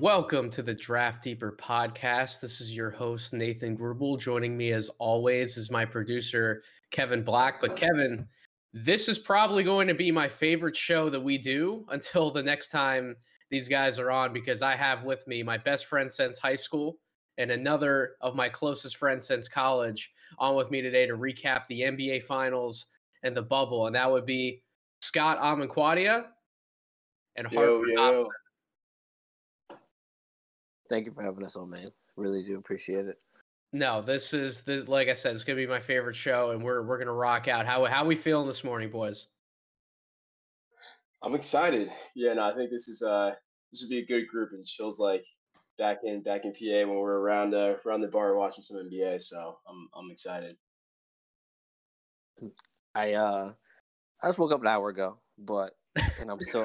Welcome to the Draft Deeper podcast. This is your host, Nathan Grubel. Joining me, as always, is my producer, Kevin Black. But, Kevin, this is probably going to be my favorite show that we do until the next time these guys are on because I have with me my best friend since high school and another of my closest friends since college on with me today to recap the NBA Finals and the bubble. And that would be Scott Amanquadia and Hartford yo, yo. Thank you for having us on, man. Really do appreciate it. No, this is the like I said, it's gonna be my favorite show, and we're we're gonna rock out. How how we feeling this morning, boys? I'm excited. Yeah, no, I think this is uh this would be a good group. It feels like back in back in PA when we're around uh, around the bar watching some NBA. So I'm I'm excited. I uh I just woke up an hour ago, but and I'm still.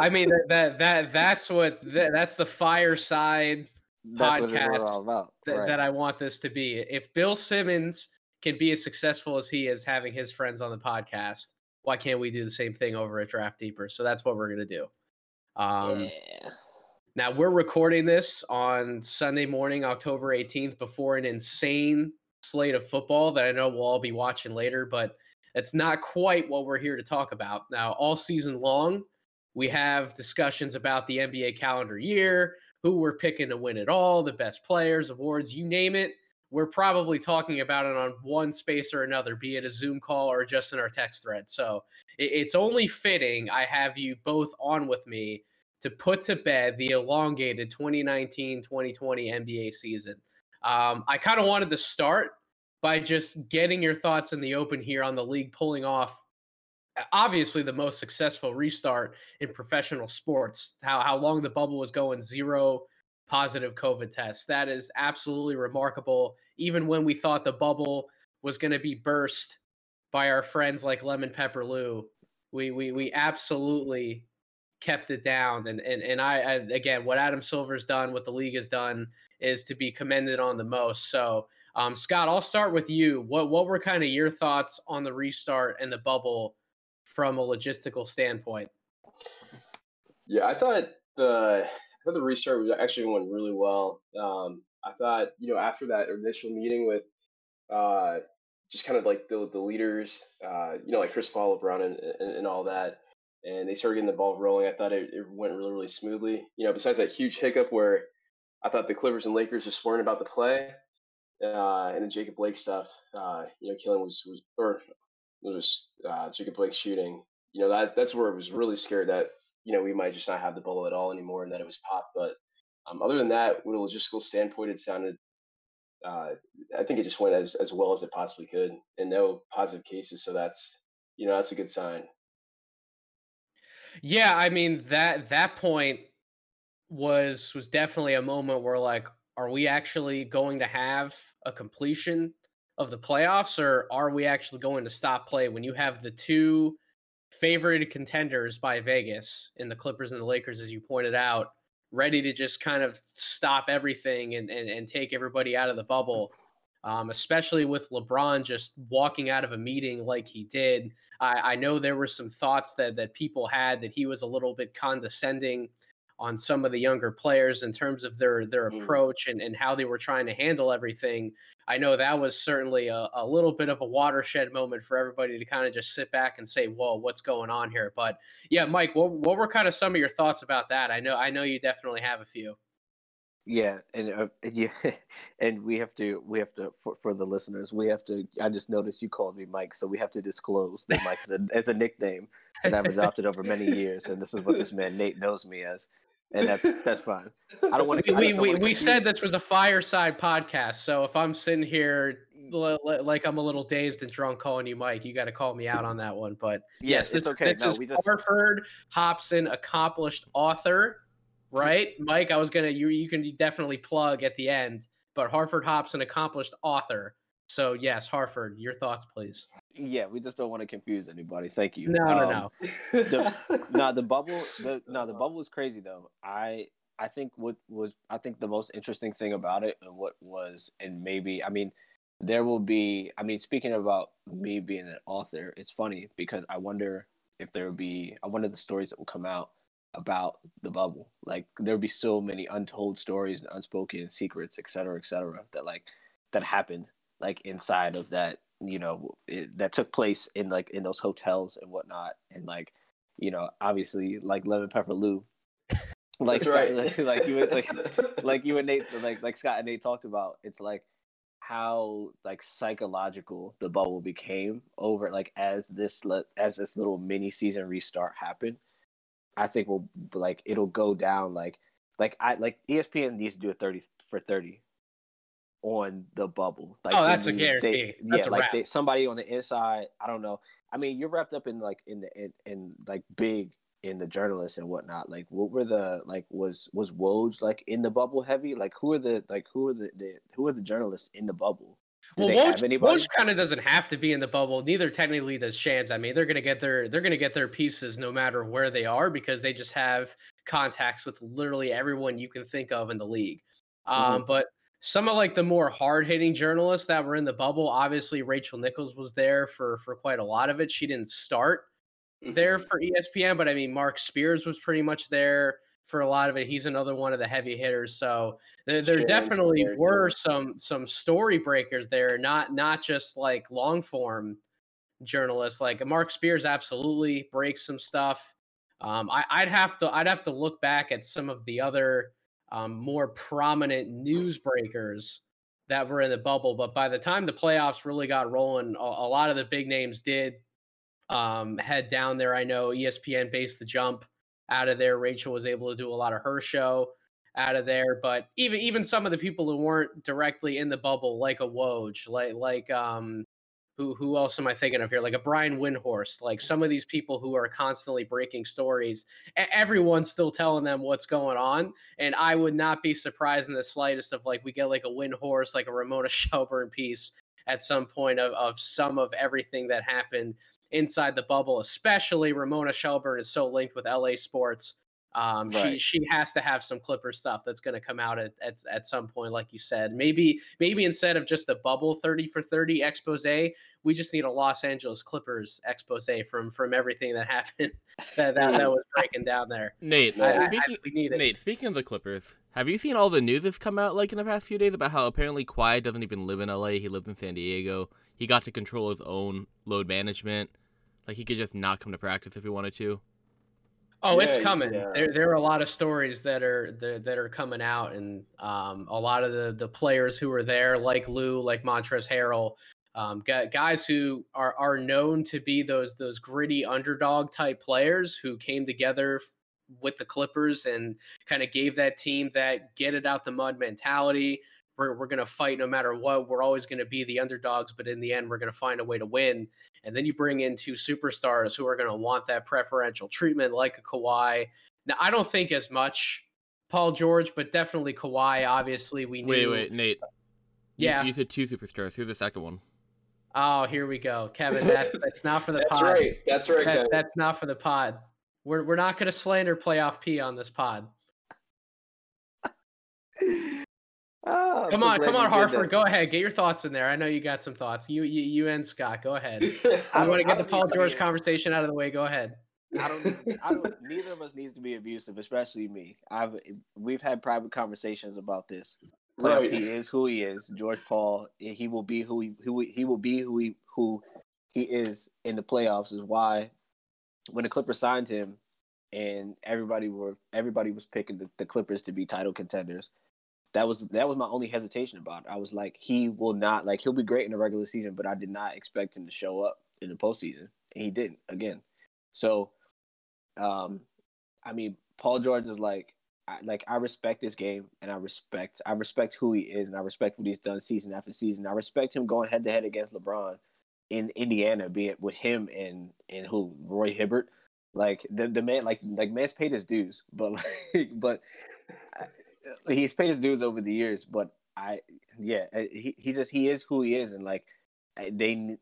I'm, mean that that that's what that, that's the fireside that's podcast about, right. that I want this to be. If Bill Simmons can be as successful as he is having his friends on the podcast, why can't we do the same thing over at Draft Deeper? So that's what we're gonna do. Um, yeah. Now we're recording this on Sunday morning, October 18th, before an insane slate of football that I know we'll all be watching later, but it's not quite what we're here to talk about. Now, all season long, we have discussions about the NBA calendar year, who we're picking to win it all, the best players, awards, you name it. We're probably talking about it on one space or another, be it a Zoom call or just in our text thread. So it's only fitting I have you both on with me to put to bed the elongated 2019 2020 NBA season. Um, I kind of wanted to start by just getting your thoughts in the open here on the league pulling off obviously the most successful restart in professional sports. How how long the bubble was going zero positive COVID tests. That is absolutely remarkable. Even when we thought the bubble was going to be burst by our friends like Lemon Pepper Lou, we we we absolutely kept it down. And and and I, I again, what Adam Silver's done, what the league has done, is to be commended on the most. So. Um, Scott, I'll start with you. What what were kind of your thoughts on the restart and the bubble from a logistical standpoint? Yeah, I thought the I thought the restart was actually went really well. Um, I thought you know after that initial meeting with uh, just kind of like the the leaders, uh, you know, like Chris Paul, LeBron, and, and, and all that, and they started getting the ball rolling. I thought it, it went really really smoothly. You know, besides that huge hiccup where I thought the Clippers and Lakers just weren't about the play, uh, and the Jacob Blake stuff. Uh, you know, killing was, was or was uh, Jacob Blake shooting. You know, that's that's where I was really scared that you know we might just not have the bullet at all anymore, and that it was pop. But um, other than that, with a logistical standpoint, it sounded. Uh, I think it just went as as well as it possibly could, and no positive cases. So that's you know that's a good sign. Yeah, I mean that that point was was definitely a moment where like, are we actually going to have a completion of the playoffs, or are we actually going to stop play when you have the two favored contenders by Vegas in the Clippers and the Lakers, as you pointed out, ready to just kind of stop everything and, and, and take everybody out of the bubble? Um, especially with LeBron just walking out of a meeting like he did. I, I know there were some thoughts that that people had that he was a little bit condescending on some of the younger players in terms of their their mm. approach and, and how they were trying to handle everything. I know that was certainly a, a little bit of a watershed moment for everybody to kind of just sit back and say, "Whoa, what's going on here?" But yeah, Mike, what what were kind of some of your thoughts about that? I know I know you definitely have a few. Yeah, and uh, yeah, and we have to we have to for, for the listeners we have to. I just noticed you called me Mike, so we have to disclose that Mike is a, as a nickname that I've adopted over many years, and this is what this man Nate knows me as and that's that's fine. I don't want to. We we, we said this was a fireside podcast, so if I'm sitting here like I'm a little dazed and drunk calling you Mike, you got to call me out on that one. But yes, it's okay. This no, is just... Hartford Hopson, accomplished author, right? Mike, I was gonna you you can definitely plug at the end, but Harford Hopson, accomplished author. So yes, Harford, your thoughts, please. Yeah, we just don't want to confuse anybody. Thank you. No, um, no, no. the, no, the bubble. The no, the bubble was crazy though. I I think what was I think the most interesting thing about it and what was and maybe I mean there will be I mean speaking about me being an author, it's funny because I wonder if there will be I wonder the stories that will come out about the bubble. Like there'll be so many untold stories and unspoken secrets, et cetera, et cetera, that like that happened like inside of that, you know, it, that took place in like in those hotels and whatnot. And like, you know, obviously like lemon pepper Lou. Like, right. like, like you like like you and Nate like like Scott and Nate talked about, it's like how like psychological the bubble became over like as this as this little mini season restart happened i think will like it'll go down like like i like espn needs to do a 30 for 30 on the bubble like oh that's a guarantee they, that's yeah like they, somebody on the inside i don't know i mean you're wrapped up in like in the in, in like big in the journalists and whatnot. Like, what were the like? Was was Woj like in the bubble heavy? Like, who are the like who are the, the who are the journalists in the bubble? Do well, Woj, Woj kind of doesn't have to be in the bubble. Neither technically does Shams. I mean, they're gonna get their they're gonna get their pieces no matter where they are because they just have contacts with literally everyone you can think of in the league. Mm-hmm. Um, but some of like the more hard hitting journalists that were in the bubble, obviously Rachel Nichols was there for for quite a lot of it. She didn't start there mm-hmm. for ESPN, but I mean, Marc Spears was pretty much there for a lot of it. He's another one of the heavy hitters. So there, there definitely were some some story breakers there, not not just like long form journalists. Like Marc Spears absolutely breaks some stuff. Um, I, I, would have to I'd have to look back at some of the other um, more prominent newsbreakers that were in the bubble. But by the time the playoffs really got rolling, a, a lot of the big names did um, head down there. I know ESPN based the jump out of there. Rachel was able to do a lot of her show out of there, but even even some of the people who weren't directly in the bubble, like a Woj, like like um, who who else am I thinking of here? Like a Brian Windhorst, like some of these people who are constantly breaking stories. Everyone's still telling them what's going on, and I would not be surprised in the slightest if like we get like a Windhorst, like a Ramona Shelburne piece at some point of, of some of everything that happened inside the bubble, especially Ramona Shelburne is so linked with LA sports. Um, right. She she has to have some Clipper stuff that's going to come out at, at at some point, like you said. Maybe maybe instead of just a bubble thirty for thirty expose, we just need a Los Angeles Clippers expose from from everything that happened that that, that was breaking down there. Nate, I, speaking, I, Nate, speaking of the Clippers, have you seen all the news that's come out like in the past few days about how apparently Kawhi doesn't even live in LA? He lives in San Diego. He got to control his own load management. Like he could just not come to practice if he wanted to. Oh, yeah, it's coming. Yeah. There, there are a lot of stories that are that, that are coming out, and um, a lot of the the players who are there, like Lou, like Montrezl Harrell, um, guys who are are known to be those those gritty underdog type players who came together with the Clippers and kind of gave that team that get it out the mud mentality. We're, we're going to fight no matter what. We're always going to be the underdogs, but in the end, we're going to find a way to win. And then you bring in two superstars who are going to want that preferential treatment, like a Kawhi. Now, I don't think as much Paul George, but definitely Kawhi. Obviously, we knew. Wait, wait, Nate. Yeah, you, you said two superstars. Who's the second one? Oh, here we go, Kevin. That's that's not for the that's pod. That's right. That's right. That, that's not for the pod. We're we're not going to slander playoff P on this pod. Oh, come on, come on, Harford. Go ahead, get your thoughts in there. I know you got some thoughts. You, you, you and Scott, go ahead. I want to get the Paul George conversation out of the way. Go ahead. I don't, I don't. Neither of us needs to be abusive, especially me. I've we've had private conversations about this. Right. He is who he is. George Paul. He will be who he who he will be who he who he is in the playoffs. Is why when the Clippers signed him, and everybody were everybody was picking the, the Clippers to be title contenders that was that was my only hesitation about it. I was like, he will not like he'll be great in the regular season, but I did not expect him to show up in the postseason, and he didn't again. So, um, I mean, Paul George is like, I, like I respect this game, and I respect I respect who he is, and I respect what he's done season after season. I respect him going head to head against LeBron in Indiana, be it with him and and who Roy Hibbert. Like the the man, like like man's paid his dues, but like but he's paid his dues over the years, but I yeah, he he just he is who he is, and like they,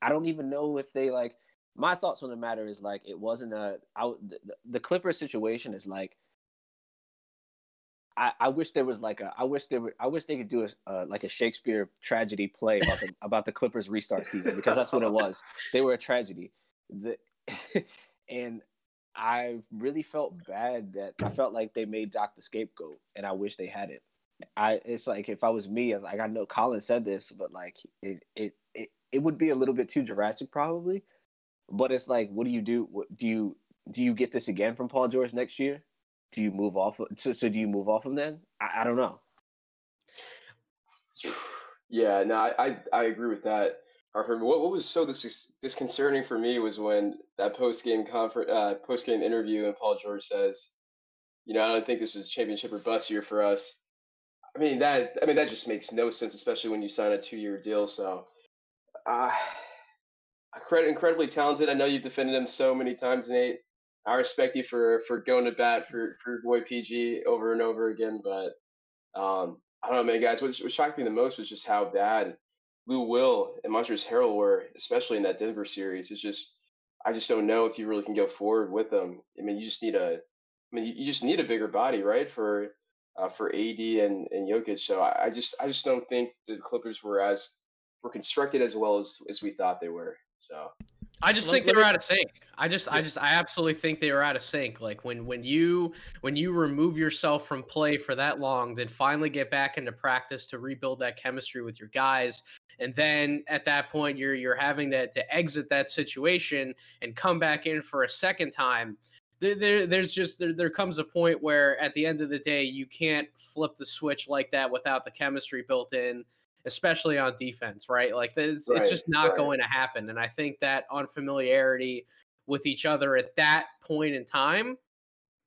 I don't even know if they like. My thoughts on the matter is like it wasn't a the, the Clippers situation is like. I, I wish there was like a I wish there were I wish they could do a uh, like a Shakespeare tragedy play about the about the Clippers restart season because that's what it was. They were a tragedy. The and I really felt bad that I felt like they made Doc the scapegoat, and I wish they had it. I it's like if I was me, like I know Colin said this, but like it it it, it would be a little bit too drastic probably. But it's like, what do you do? What, do you do you get this again from Paul George next year? Do you move off? So, so do you move off him then? I, I don't know. Yeah, no, I, I, I agree with that. What what was so dis- disconcerting for me was when that post game conference, uh, post game interview, and Paul George says, "You know, I don't think this is championship or bust year for us." I mean that. I mean that just makes no sense, especially when you sign a two year deal. So, uh, incredibly talented. I know you've defended him so many times, Nate. I respect you for for going to bat for for boy PG over and over again, but um, I don't know, man, guys. What, what shocked me the most was just how bad Lou Will and Montrezl Harrell were, especially in that Denver series. It's just I just don't know if you really can go forward with them. I mean, you just need a, I mean, you just need a bigger body, right, for uh, for AD and and Jokic. So I, I just I just don't think the Clippers were as were constructed as well as as we thought they were. So I just think they were out of sync. I just, I just, I absolutely think they were out of sync. Like when, when you, when you remove yourself from play for that long, then finally get back into practice to rebuild that chemistry with your guys, and then at that point, you're, you're having to, to exit that situation and come back in for a second time. There, there there's just there, there comes a point where at the end of the day, you can't flip the switch like that without the chemistry built in especially on defense, right? Like it's, right, it's just not right. going to happen. And I think that unfamiliarity with each other at that point in time,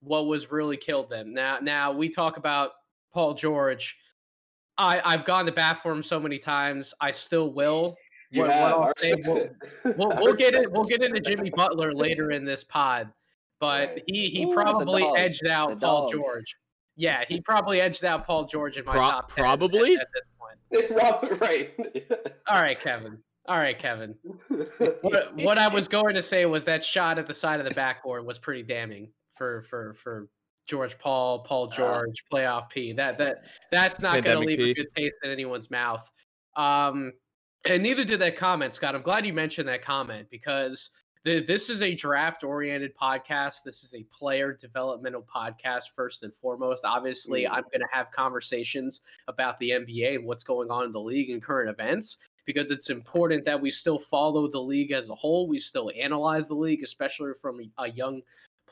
what was really killed them. Now, now we talk about Paul George. I, I've gone to bat for him so many times. I still will. What, yeah, what say, we'll, we'll, we'll, get it. We'll get into Jimmy Butler later in this pod, but he he Ooh, probably edged out Paul George. Yeah, he probably edged out Paul George in my Pro- top. Probably. At, at right. All right, Kevin. All right, Kevin. What, what I was going to say was that shot at the side of the backboard was pretty damning for for for George Paul, Paul uh, George, uh, playoff P. That that that's not going to leave P. a good taste in anyone's mouth. Um, and neither did that comment, Scott. I'm glad you mentioned that comment because this is a draft oriented podcast. This is a player developmental podcast, first and foremost. Obviously, mm. I'm going to have conversations about the NBA and what's going on in the league and current events because it's important that we still follow the league as a whole. We still analyze the league, especially from a young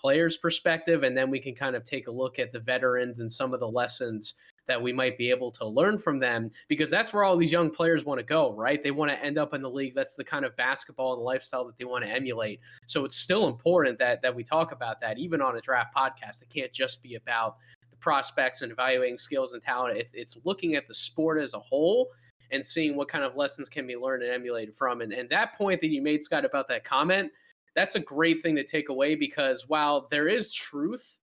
player's perspective. And then we can kind of take a look at the veterans and some of the lessons that we might be able to learn from them because that's where all these young players want to go, right? They want to end up in the league. That's the kind of basketball and lifestyle that they want to emulate. So it's still important that that we talk about that even on a draft podcast. It can't just be about the prospects and evaluating skills and talent. It's it's looking at the sport as a whole and seeing what kind of lessons can be learned and emulated from. And and that point that you made, Scott, about that comment, that's a great thing to take away because while there is truth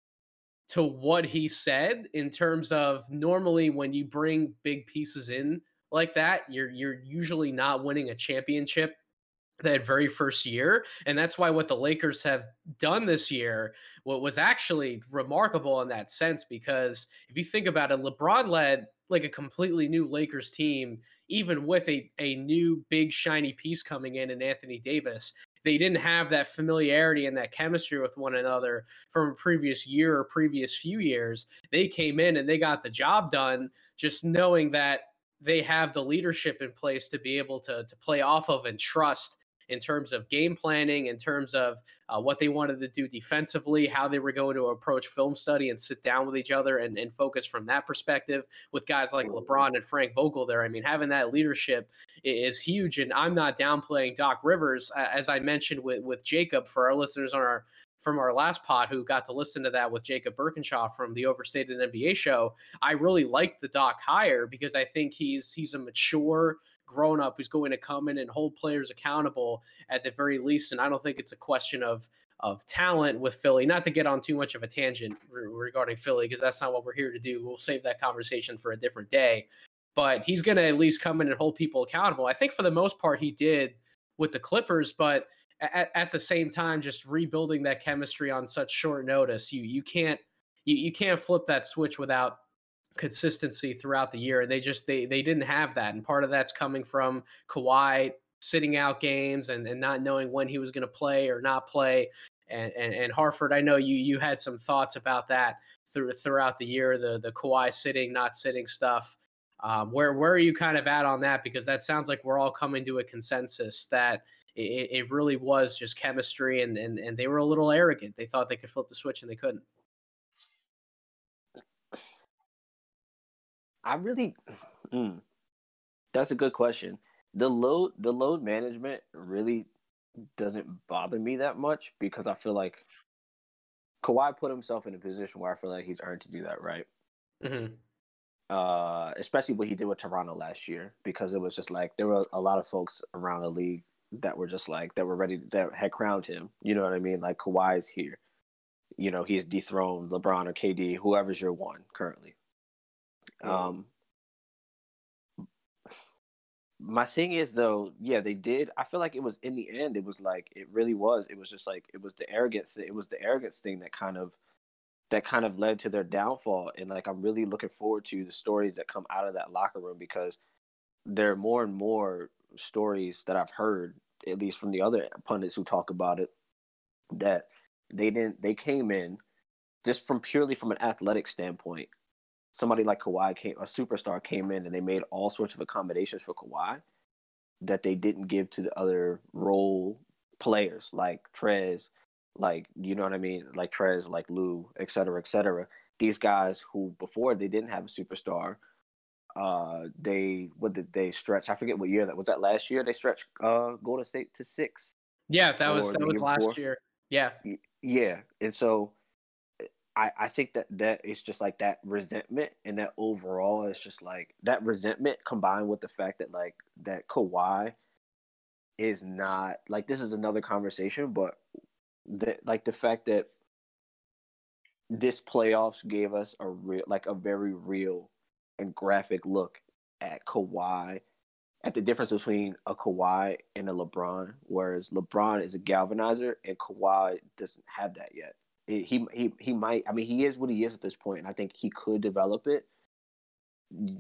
to what he said in terms of normally when you bring big pieces in like that, you're you're usually not winning a championship that very first year. And that's why what the Lakers have done this year what was actually remarkable in that sense because if you think about it, LeBron led like a completely new Lakers team, even with a, a new big shiny piece coming in in Anthony Davis they didn't have that familiarity and that chemistry with one another from a previous year or previous few years. They came in and they got the job done just knowing that they have the leadership in place to be able to, to play off of and trust in terms of game planning, in terms of uh, what they wanted to do defensively, how they were going to approach film study and sit down with each other and, and focus from that perspective with guys like mm-hmm. LeBron and Frank Vogel there. I mean, having that leadership is huge. And I'm not downplaying Doc Rivers, uh, as I mentioned with, with Jacob for our listeners on our from our last pod who got to listen to that with Jacob Birkinshaw from the Overstated NBA show. I really like the Doc hire because I think he's he's a mature grown up who's going to come in and hold players accountable at the very least. And I don't think it's a question of of talent with Philly. Not to get on too much of a tangent re- regarding Philly, because that's not what we're here to do. We'll save that conversation for a different day. But he's going to at least come in and hold people accountable. I think for the most part he did with the Clippers, but at, at the same time, just rebuilding that chemistry on such short notice, you you can't you, you can't flip that switch without consistency throughout the year, and they just they they didn't have that, and part of that's coming from Kawhi sitting out games and, and not knowing when he was going to play or not play. and, and, and Hartford. I know you you had some thoughts about that through, throughout the year, the the Kawhi sitting, not sitting stuff. Um, where where are you kind of at on that? Because that sounds like we're all coming to a consensus that it, it really was just chemistry, and, and and they were a little arrogant. They thought they could flip the switch, and they couldn't. I really, mm, that's a good question. The load the load management really doesn't bother me that much because I feel like Kawhi put himself in a position where I feel like he's earned to do that, right? Mm-hmm. Uh, especially what he did with Toronto last year, because it was just like there were a lot of folks around the league that were just like that were ready that had crowned him. You know what I mean? Like Kawhi's here. You know, he's dethroned LeBron or KD, whoever's your one currently. Um, my thing is though, yeah, they did. I feel like it was in the end, it was like it really was. It was just like it was the arrogance. It was the arrogance thing that kind of that kind of led to their downfall. And like I'm really looking forward to the stories that come out of that locker room because there are more and more stories that I've heard, at least from the other pundits who talk about it, that they didn't they came in just from purely from an athletic standpoint somebody like Kawhi came, a superstar came in and they made all sorts of accommodations for Kawhi that they didn't give to the other role players like Trez, like you know what I mean, like Trez, like Lou, et cetera, et cetera. These guys who before they didn't have a superstar, uh, they what did they stretch? I forget what year that was. That last year they stretched uh Golden State to six. Yeah, that was that was last before. year. Yeah, yeah, and so I, I think that that is just like that resentment and that overall is just like that resentment combined with the fact that like that Kawhi is not like this is another conversation, but that like the fact that this playoffs gave us a real like a very real and graphic look at Kawhi at the difference between a Kawhi and a LeBron, whereas LeBron is a galvanizer and Kawhi doesn't have that yet he he he might. I mean, he is what he is at this point, and I think he could develop it.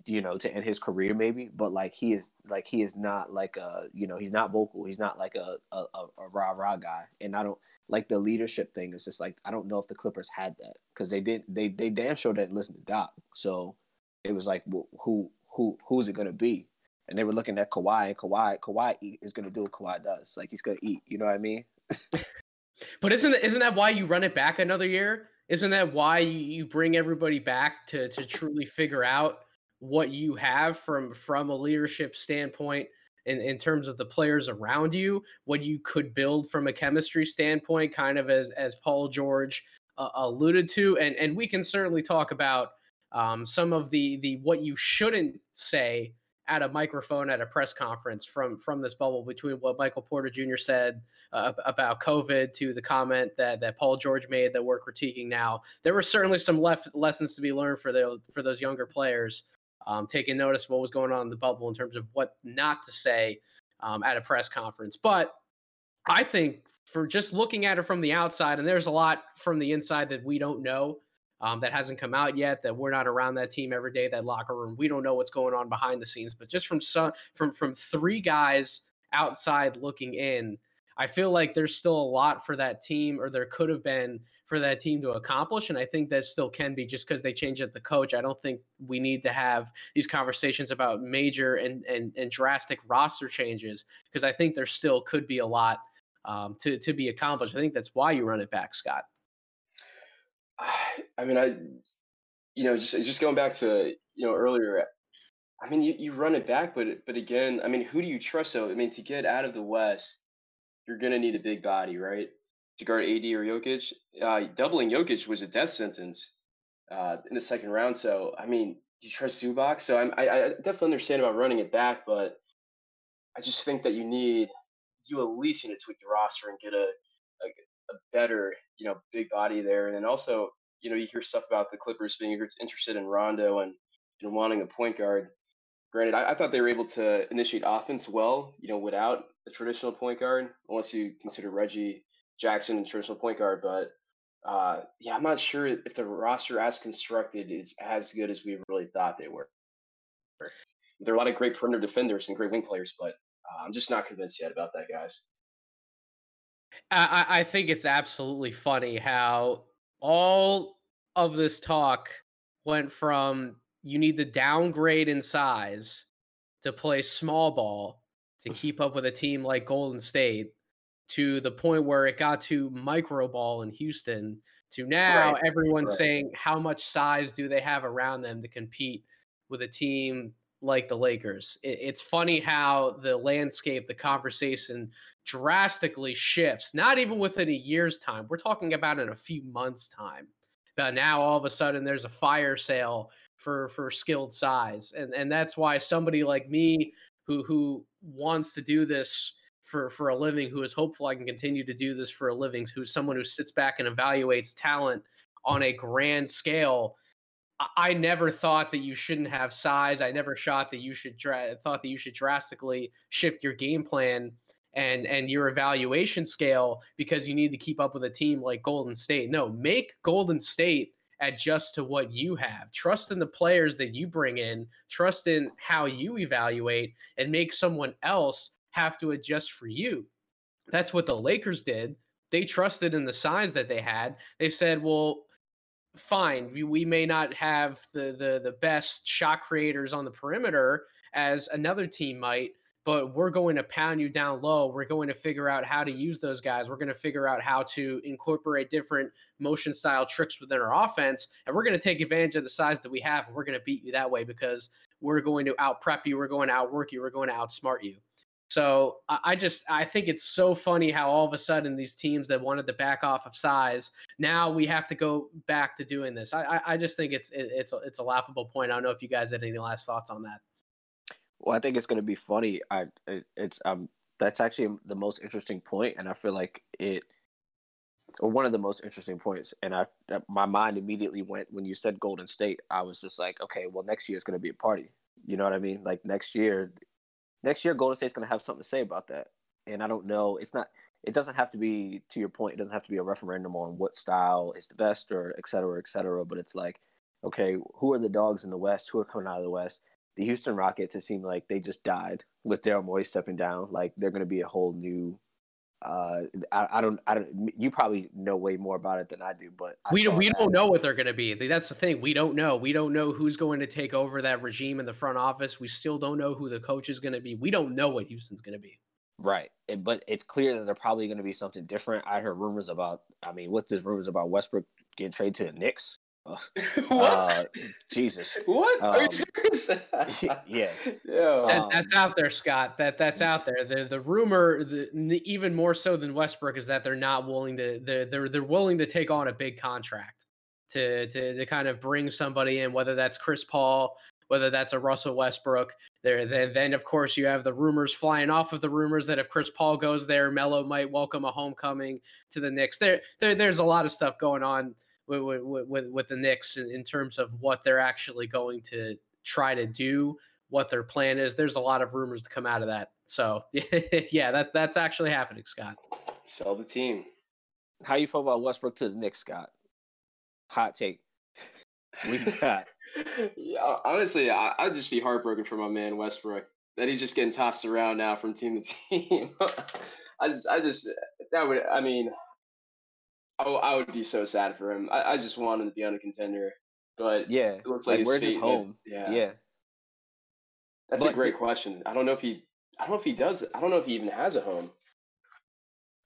You know, to end his career maybe, but like he is like he is not like a you know he's not vocal. He's not like a a, a rah rah guy, and I don't like the leadership thing. Is just like I don't know if the Clippers had that because they didn't they they damn sure didn't listen to Doc. So it was like who who who's it gonna be? And they were looking at Kawhi. And Kawhi Kawhi is gonna do what Kawhi does. Like he's gonna eat. You know what I mean? But isn't isn't that why you run it back another year? Isn't that why you bring everybody back to to truly figure out what you have from from a leadership standpoint in, in terms of the players around you, what you could build from a chemistry standpoint, kind of as as Paul George uh, alluded to, and and we can certainly talk about um, some of the the what you shouldn't say at a microphone at a press conference from from this bubble between what Michael Porter Jr. said uh, about COVID to the comment that that Paul George made that we're critiquing now. There were certainly some left lessons to be learned for those for those younger players, um, taking notice of what was going on in the bubble in terms of what not to say um, at a press conference. But I think for just looking at it from the outside, and there's a lot from the inside that we don't know um, that hasn't come out yet. That we're not around that team every day, that locker room. We don't know what's going on behind the scenes. But just from some from from three guys outside looking in, I feel like there's still a lot for that team, or there could have been for that team to accomplish. And I think that still can be just because they changed at the coach. I don't think we need to have these conversations about major and and, and drastic roster changes because I think there still could be a lot um, to to be accomplished. I think that's why you run it back, Scott. I mean, I, you know, just just going back to you know earlier. I mean, you, you run it back, but but again, I mean, who do you trust? So I mean, to get out of the West, you're gonna need a big body, right? To guard AD or Jokic, uh, doubling Jokic was a death sentence uh, in the second round. So I mean, do you trust Zubac? So I'm, I, I definitely understand about running it back, but I just think that you need you at least need to tweak the roster and get a, a a better, you know, big body there. And then also, you know, you hear stuff about the Clippers being interested in Rondo and, and wanting a point guard. Granted, I, I, thought they were able to initiate offense well, you know, without a traditional point guard, unless you consider Reggie Jackson a traditional point guard. But uh, yeah, I'm not sure if the roster as constructed is as good as we really thought they were. There are a lot of great perimeter defenders and great wing players, but uh, I'm just not convinced yet about that, guys. I, I think it's absolutely funny how all of this talk went from you need to downgrade in size to play small ball to keep up with a team like Golden State to the point where it got to micro ball in Houston to now right. everyone's right. saying how much size do they have around them to compete with a team like the Lakers. It, it's funny how the landscape, the conversation drastically shifts, not even within a year's time. We're talking about in a few months' time. But now all of a sudden there's a fire sale for for skilled size. And and that's why somebody like me who who wants to do this for for a living, who is hopeful I can continue to do this for a living, who's someone who sits back and evaluates talent on a grand scale I never thought that you shouldn't have size. I never shot that you should dra- thought that you should drastically shift your game plan and and your evaluation scale because you need to keep up with a team like Golden State. No, make Golden State adjust to what you have. Trust in the players that you bring in, trust in how you evaluate and make someone else have to adjust for you. That's what the Lakers did. They trusted in the signs that they had. They said, "Well, fine, we, we may not have the, the the best shot creators on the perimeter as another team might, but we're going to pound you down low. We're going to figure out how to use those guys. We're going to figure out how to incorporate different motion style tricks within our offense, and we're going to take advantage of the size that we have, and we're going to beat you that way because we're going to out prep you, we're going to outwork you, we're going to outsmart you. So I just I think it's so funny how all of a sudden these teams that wanted to back off of size now we have to go back to doing this. I I just think it's it's a, it's a laughable point. I don't know if you guys had any last thoughts on that. Well, I think it's going to be funny. I it's um that's actually the most interesting point, and I feel like it or one of the most interesting points. And I my mind immediately went when you said Golden State. I was just like, okay, well next year is going to be a party. You know what I mean? Like next year next year Golden State's going to have something to say about that. And I don't know. It's not. It doesn't have to be to your point. It doesn't have to be a referendum on what style is the best or et cetera, et cetera. But it's like, okay, who are the dogs in the West? Who are coming out of the West? The Houston Rockets. It seemed like they just died with Daryl Morey stepping down. Like they're going to be a whole new uh, I, I, don't, I don't. You probably know way more about it than I do, but I we we that. don't know what they're going to be. That's the thing. We don't know. We don't know who's going to take over that regime in the front office. We still don't know who the coach is going to be. We don't know what Houston's going to be. Right, but it's clear that they're probably going to be something different. I heard rumors about. I mean, what's this rumors about Westbrook getting traded to the Knicks? what? Uh, Jesus. What? Um, Are you um, serious? yeah. Yeah. That, that's out there, Scott. That that's out there. The the rumor, the, even more so than Westbrook, is that they're not willing to. They're they're they're willing to take on a big contract to to to kind of bring somebody in, whether that's Chris Paul, whether that's a Russell Westbrook. There, then, then of course you have the rumors flying off of the rumors that if Chris Paul goes there, Melo might welcome a homecoming to the Knicks. There, there there's a lot of stuff going on with with, with the Knicks in, in terms of what they're actually going to try to do, what their plan is. There's a lot of rumors to come out of that. So yeah, that's that's actually happening, Scott. Sell the team. How you feel about Westbrook to the Knicks, Scott? Hot take. We got. yeah, honestly, I, I'd just be heartbroken for my man Westbrook that he's just getting tossed around now from team to team. I just, I just, that would, I mean, Oh, I would be so sad for him. I, I just want him to be on a contender, but yeah, it looks like, like where's his home? Yeah, yeah. That's but a great question. I don't know if he. I don't know if he does. I don't know if he even has a home.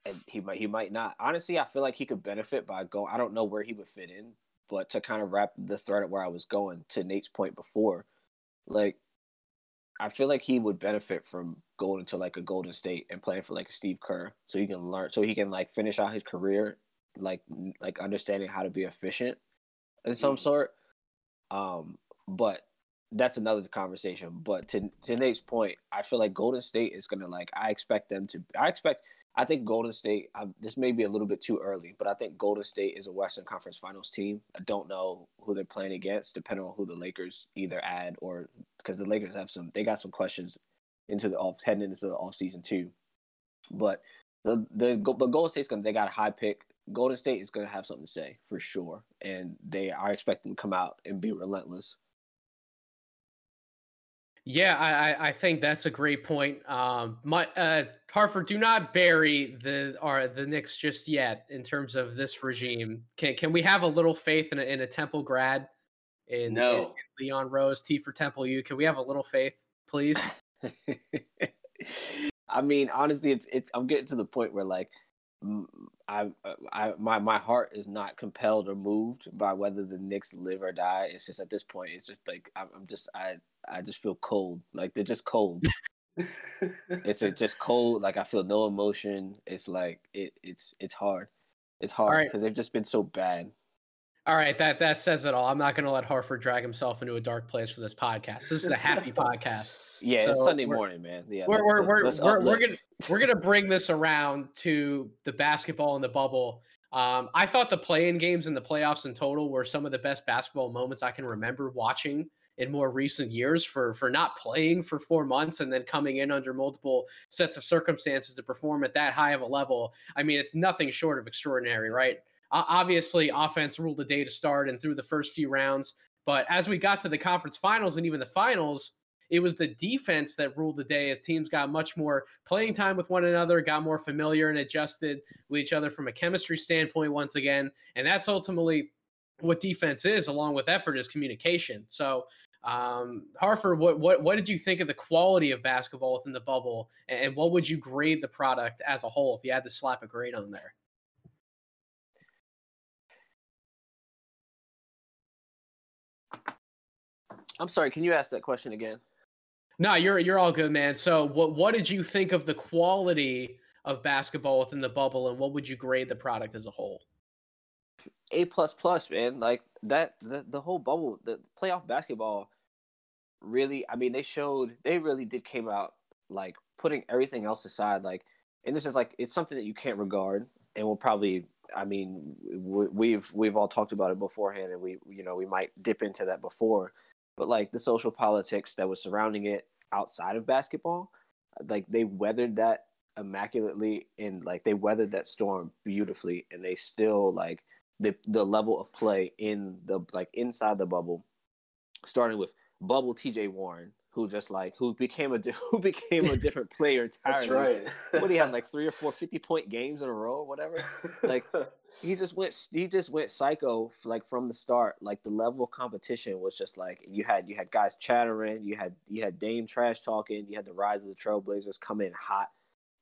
And he might. He might not. Honestly, I feel like he could benefit by going. I don't know where he would fit in, but to kind of wrap the thread of where I was going to Nate's point before, like I feel like he would benefit from going to like a Golden State and playing for like a Steve Kerr, so he can learn, so he can like finish out his career like like understanding how to be efficient in some mm-hmm. sort. Um, but that's another conversation. But to to Nate's point, I feel like Golden State is gonna like. I expect them to. I expect. I think Golden State. I, this may be a little bit too early, but I think Golden State is a Western Conference Finals team. I don't know who they're playing against, depending on who the Lakers either add or because the Lakers have some. They got some questions into the off heading into the off season too. But the the but Golden State's gonna. They got a high pick. Golden State is going to have something to say for sure, and they are expecting to come out and be relentless. Yeah, I, I think that's a great point. Um, my uh, Hartford, do not bury the are the Knicks just yet in terms of this regime. Can can we have a little faith in a, in a Temple grad? In, no. in Leon Rose, T for Temple U. Can we have a little faith, please? I mean, honestly, it's it's. I'm getting to the point where like I, I, my, my heart is not compelled or moved by whether the Knicks live or die. It's just at this point, it's just like I'm, I'm just, I, I just feel cold. Like they're just cold. it's a, just cold. Like I feel no emotion. It's like it, it's, it's hard. It's hard because right. they've just been so bad. All right, that that says it all. I'm not going to let Harford drag himself into a dark place for this podcast. This is a happy podcast. Yeah, so it's Sunday morning, man. Yeah, we're we're we're, let's, we're, we're, gonna we're gonna bring this around to the basketball in the bubble. Um, I thought the play-in games and the playoffs in total were some of the best basketball moments I can remember watching in more recent years for for not playing for four months and then coming in under multiple sets of circumstances to perform at that high of a level. I mean, it's nothing short of extraordinary, right? Uh, obviously, offense ruled the day to start and through the first few rounds. But as we got to the conference finals and even the finals, it was the defense that ruled the day as teams got much more playing time with one another, got more familiar and adjusted with each other from a chemistry standpoint once again. And that's ultimately what defense is, along with effort, is communication. So, um, Hartford, what, what what did you think of the quality of basketball within the bubble, and what would you grade the product as a whole if you had to slap a grade on there? I'm sorry. Can you ask that question again? No, you're you're all good, man. So, what what did you think of the quality of basketball within the bubble, and what would you grade the product as a whole? A plus plus, man. Like that, the the whole bubble, the playoff basketball. Really, I mean, they showed they really did came out like putting everything else aside, like, and this is like it's something that you can't regard, and we'll probably I mean, we've we've all talked about it beforehand, and we you know we might dip into that before but like the social politics that was surrounding it outside of basketball, like they weathered that immaculately and like they weathered that storm beautifully and they still like the the level of play in the like inside the bubble starting with bubble TJ Warren who just like who became a who became a different player entirely. That's right. what do you have like three or four 50 point games in a row or whatever? Like he just went he just went psycho like from the start. Like the level of competition was just like you had you had guys chattering you had you had dame trash talking you had the rise of the trailblazers come in hot.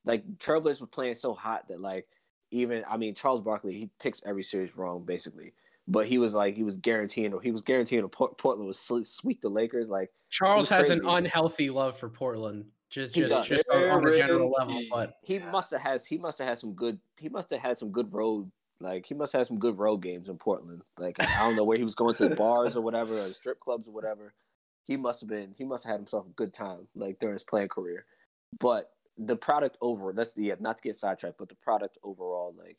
Like trailblazers were playing so hot that like even i mean charles barkley he picks every series wrong basically. But he was like he was guaranteeing he was guaranteeing portland was sweep the lakers. Like charles has an unhealthy love for portland just just, just on, on a general level but he must have has he must have had some good he must have had some good road like he must have some good road games in Portland. Like I don't know where he was going to the bars or whatever, or the strip clubs or whatever. He must have been. He must have had himself a good time, like during his playing career. But the product over. That's yeah, not to get sidetracked, but the product overall, like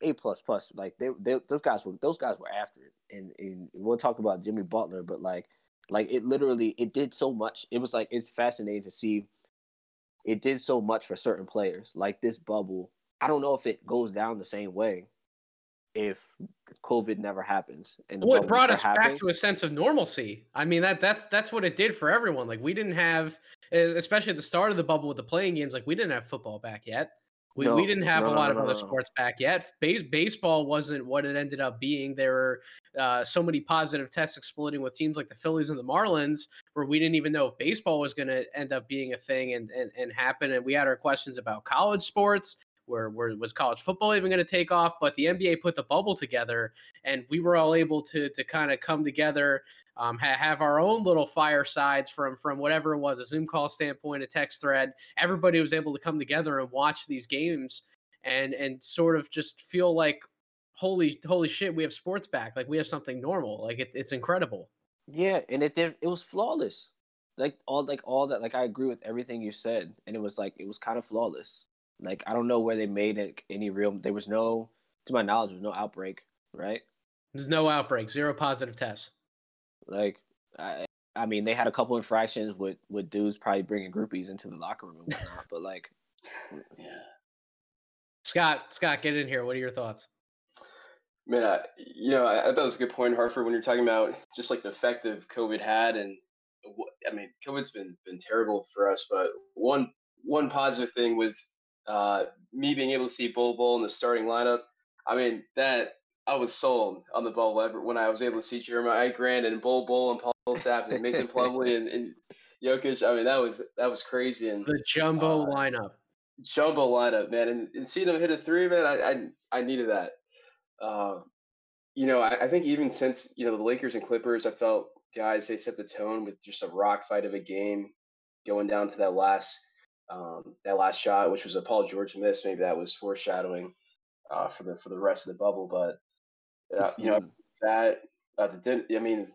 a plus plus. Like they, they, those guys were those guys were after it. And, and we'll talk about Jimmy Butler, but like, like it literally it did so much. It was like it's fascinating to see. It did so much for certain players, like this bubble. I don't know if it goes down the same way if COVID never happens. And well, it brought us happens. back to a sense of normalcy. I mean that that's that's what it did for everyone. Like we didn't have, especially at the start of the bubble with the playing games. Like we didn't have football back yet. We, no, we didn't have no, a lot no, of other sports back yet. Base, baseball wasn't what it ended up being. There were uh, so many positive tests exploding with teams like the Phillies and the Marlins, where we didn't even know if baseball was going to end up being a thing and, and, and happen. And we had our questions about college sports where, where was college football even going to take off? But the NBA put the bubble together, and we were all able to to kind of come together, um, ha- have our own little firesides from from whatever it was, a Zoom call standpoint, a text thread. Everybody was able to come together and watch these games, and and sort of just feel like, holy holy shit, we have sports back. Like we have something normal. Like it, it's incredible. Yeah, and it did. It was flawless like all like all that like I agree with everything you said and it was like it was kind of flawless. Like I don't know where they made it any real. There was no, to my knowledge, there was no outbreak. Right? There's no outbreak. Zero positive tests. Like I, I mean, they had a couple infractions with with dudes probably bringing groupies into the locker room and whatnot. but like, yeah. Scott, Scott, get in here. What are your thoughts? Man, I, you know, I, I thought it was a good point, Harford, when you're talking about just like the effect of COVID had, and I mean, COVID's been been terrible for us, but one one positive thing was uh, me being able to see Bol Bol in the starting lineup. I mean, that I was sold on the ball when I was able to see Jerami Grant and Bol Bol and Paul Millsap and Mason Plumlee and, and Jokic. I mean, that was that was crazy. And the jumbo uh, lineup, jumbo lineup, man, and, and seeing him hit a three, man, I I, I needed that. Uh, you know, I, I think even since you know the Lakers and Clippers, I felt guys they set the tone with just a rock fight of a game, going down to that last um, that last shot, which was a Paul George miss. Maybe that was foreshadowing uh, for the for the rest of the bubble. But uh, you know mm-hmm. that uh, the I mean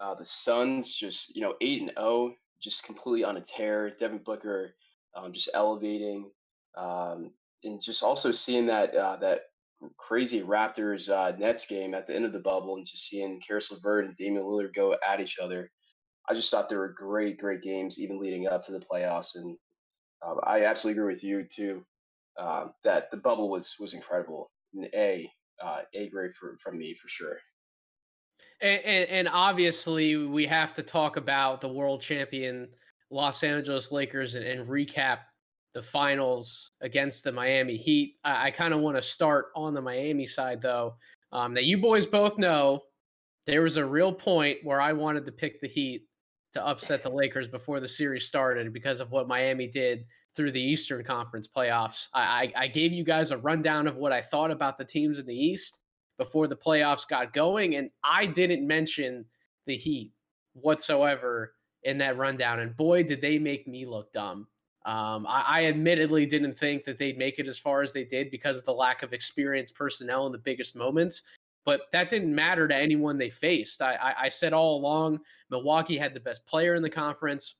uh, the Suns just you know eight and zero, oh, just completely on a tear. Devin Booker um, just elevating, um, and just also seeing that uh, that crazy Raptors uh, Nets game at the end of the bubble, and just seeing Caris LeVert and Damian Lillard go at each other. I just thought they were great, great games, even leading up to the playoffs, and um, I absolutely agree with you too. Uh, that the bubble was was incredible. An A, uh, A grade for from me for sure. And, and, and, obviously, we have to talk about the world champion Los Angeles Lakers and, and recap the finals against the Miami Heat. I, I kind of want to start on the Miami side, though. Um, that you boys both know there was a real point where I wanted to pick the Heat to upset the Lakers before the series started because of what Miami did through the Eastern Conference playoffs. I, I, gave you guys a rundown of what I thought about the teams in the East before the playoffs got going, and I didn't mention the Heat whatsoever in that rundown. And boy, did they make me look dumb. Um, I, I, admittedly didn't think that they'd make it as far as they did because of the lack of experienced personnel in the biggest moments but that didn't matter to anyone they faced. I, I, I, said all along, Milwaukee had the best player in the conference.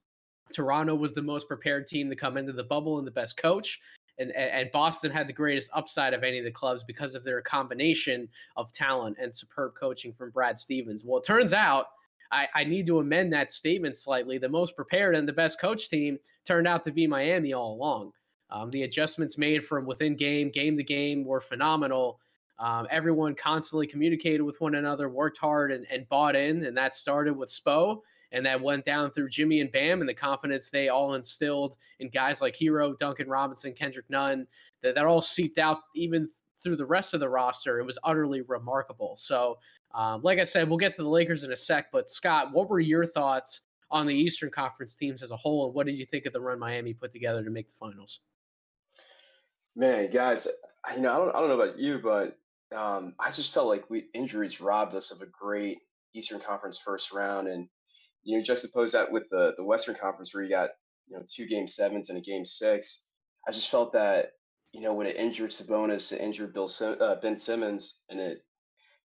Toronto was the most prepared team to come into the bubble and the best coach. And, and Boston had the greatest upside of any of the clubs because of their combination of talent and superb coaching from Brad Stevens. Well, it turns out I, I need to amend that statement slightly. The most prepared and the best coach team turned out to be Miami all along. Um, the adjustments made from within game, game to game, were phenomenal. Um, everyone constantly communicated with one another, worked hard, and, and bought in. And that started with Spo, and that went down through Jimmy and Bam, and the confidence they all instilled in guys like Herro, Duncan Robinson, Kendrick Nunn. That, that all seeped out even through the rest of the roster. It was utterly remarkable. So, um, like I said, we'll get to the Lakers in a sec. But Scott, what were your thoughts on the Eastern Conference teams as a whole, and what did you think of the run Miami put together to make the finals? Man, guys, you know, I don't, I don't know about you, but um, I just felt like we injuries robbed us of a great Eastern Conference first round, and you know, juxtapose that with the the Western Conference where you got you know two game sevens and a game six. I just felt that you know when it injured Sabonis, it injured Bill uh, Ben Simmons, and it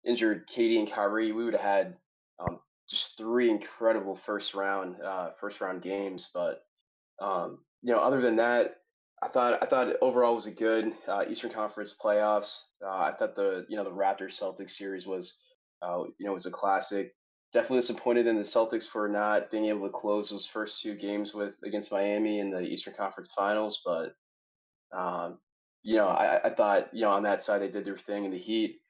injured KD and Kyrie, we would have had um, just three incredible first round uh, first round games. But um, you know, other than that, I thought I thought overall was a good uh, Eastern Conference playoffs. Uh, I thought the you know the Raptors Celtics series was uh, you know was a classic. Definitely disappointed in the Celtics for not being able to close those first two games with against Miami in the Eastern Conference Finals, but um, you know I, I thought you know on that side they did their thing in the Heat.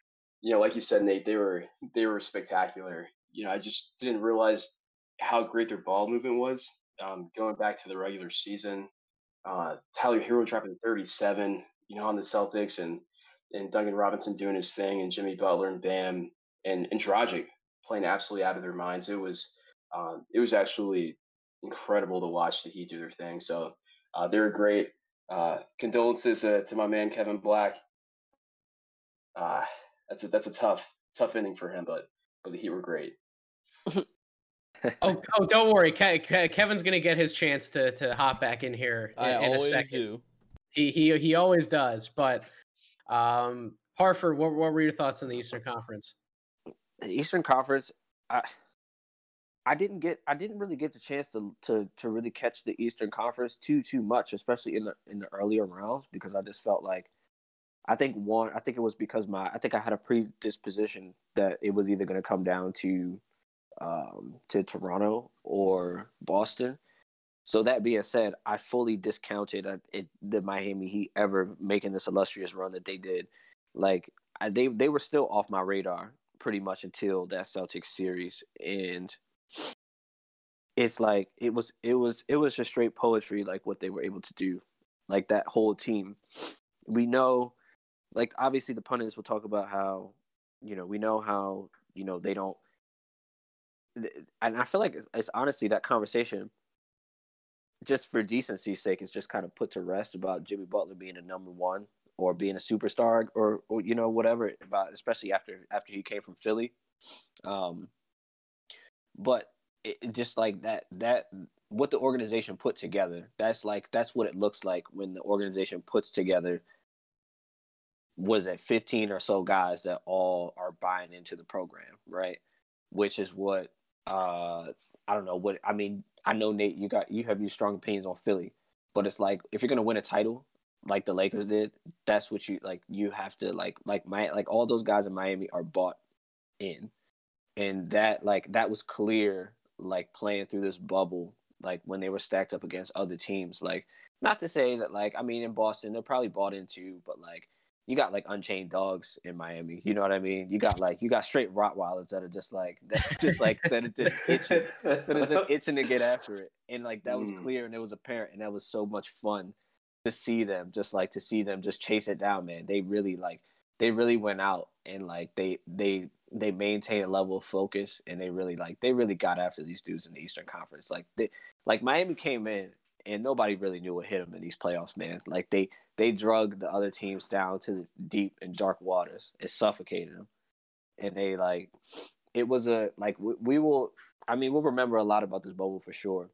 You know, like you said, Nate, they were they were spectacular. You know, I just didn't realize how great their ball movement was um, going back to the regular season uh, Tyler Herro dropping 37, you know, on the Celtics, and and Duncan Robinson doing his thing, and Jimmy Butler and Bam and and Dragic playing absolutely out of their minds. It was um, it was actually incredible to watch the Heat do their thing. So uh, they were great. Uh, condolences uh, to my man Kevin Black. Uh, that's a that's a tough tough inning for him, but but the Heat were great. oh, oh, don't worry. Ke- Ke- Kevin's gonna get his chance to to hop back in here in, I in a second. Do. He he he always does. But um, Hartford, what what were your thoughts on the Eastern Conference? The Eastern Conference, I I didn't get I didn't really get the chance to to to really catch the Eastern Conference too too much, especially in the in the earlier rounds because I just felt like I think one I think it was because my I think I had a predisposition that it was either going to come down to um, to Toronto or Boston. So that being said, I fully discounted uh, it, the Miami Heat ever making this illustrious run that they did. Like I, they they were still off my radar pretty much until that Celtics series, and it's like it was it was it was just straight poetry like what they were able to do like that whole team we know like obviously the pundits will talk about how you know we know how you know they don't and i feel like it's honestly that conversation just for decency's sake is just kind of put to rest about jimmy butler being a number one or being a superstar or, or you know whatever about especially after after he came from philly. Um but it, just like that that what the organization put together that's like that's what it looks like when the organization puts together was it 15 or so guys that all are buying into the program right? Which is what uh i don't know what i mean i know nate you got you have your strong opinions on philly but it's like if you're gonna win a title like the lakers did that's what you like you have to like like my like all those guys in miami are bought in and that like that was clear like playing through this bubble, like when they were stacked up against other teams. Like, not to say that like I mean in Boston they're probably bought into, but like you got like unchained dogs in Miami. You know what I mean? You got like you got straight Rottweilers that are just like that just like that are just itching that are just itching to get after it. And like that was mm. clear and it was apparent and that was so much fun to see them just like to see them just chase it down, man. They really like they really went out and like they they they maintain a level of focus and they really like they really got after these dudes in the Eastern Conference. Like they like Miami came in and nobody really knew what hit them in these playoffs, man. Like they they drug the other teams down to the deep and dark waters. It suffocated them, and they like it was a like we, we will. I mean, we'll remember a lot about this bubble for sure.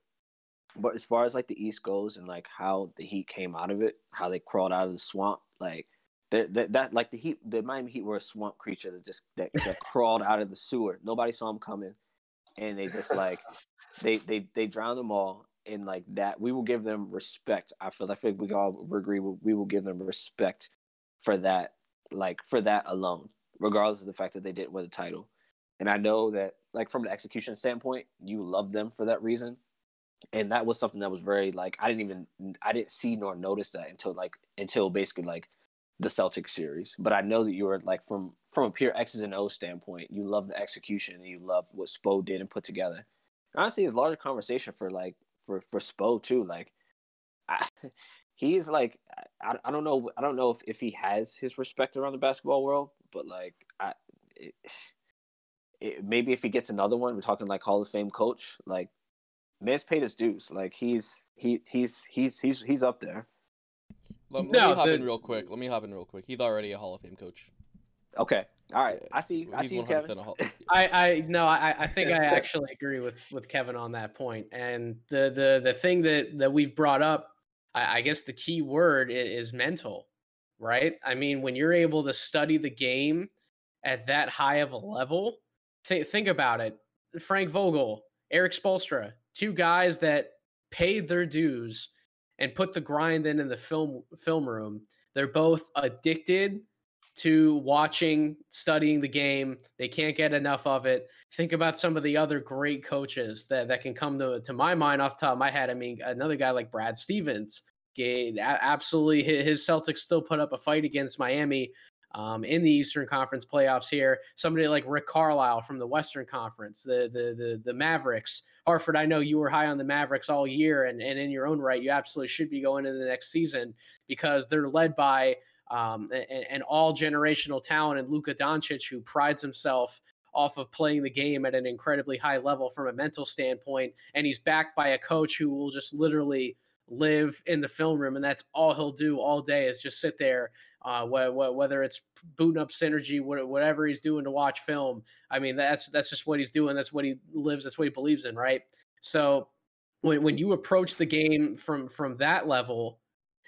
But as far as like the East goes and like how the Heat came out of it, how they crawled out of the swamp, like that, that, that like the Heat, the Miami Heat were a swamp creature that just that, that crawled out of the sewer. Nobody saw them coming, and they just like they they they drowned them all. And like that, we will give them respect. I feel I think we all agree. We will give them respect for that, like for that alone, regardless of the fact that they didn't win the title. And I know that, like from an execution standpoint, you love them for that reason. And that was something that was very like I didn't even I didn't see nor notice that until like until basically like the Celtics series, but I know that you were like from from a pure X's and O standpoint, you love the execution and you love what Spo did and put together. Honestly, it's a larger conversation for like for for Spo too. Like, I, he's like I, I don't know I don't know if, if he has his respect around the basketball world, but like I. It, it, maybe if he gets another one, we're talking like Hall of Fame coach. Like, man's paid his dues. Like he's he he's he's he's he's up there. Let, let no, me hop the... in real quick. Let me hop in real quick. He's already a Hall of Fame coach. Okay. All right. I see. I see you, Kevin. I, I no, I, I think I actually agree with with Kevin on that point. And the the the thing that that we've brought up, I, I guess the key word is, is mental, right? I mean, when you're able to study the game at that high of a level, th- think about it. Frank Vogel, Erik Spoelstra, two guys that paid their dues and put the grind in in the film film room. They're both addicted to watching, studying the game. They can't get enough of it. Think about some of the other great coaches that, that can come to, to my mind off top of my head. I mean, another guy like Brad Stevens, absolutely his Celtics still put up a fight against Miami um, in the Eastern Conference playoffs here. Somebody like Rick Carlisle from the Western Conference, the the the, the Mavericks. Hartford, I know you were high on the Mavericks all year, and, and in your own right, you absolutely should be going into the next season because they're led by um, an, an all generational talent and Luka Doncic, who prides himself off of playing the game at an incredibly high level from a mental standpoint. And he's backed by a coach who will just literally live in the film room, and that's all he'll do all day is just sit there uh, whether it's booting up synergy, whatever he's doing to watch film. I mean, that's that's just what he's doing. That's what he lives. That's what he believes in, right? So when when you approach the game from from that level,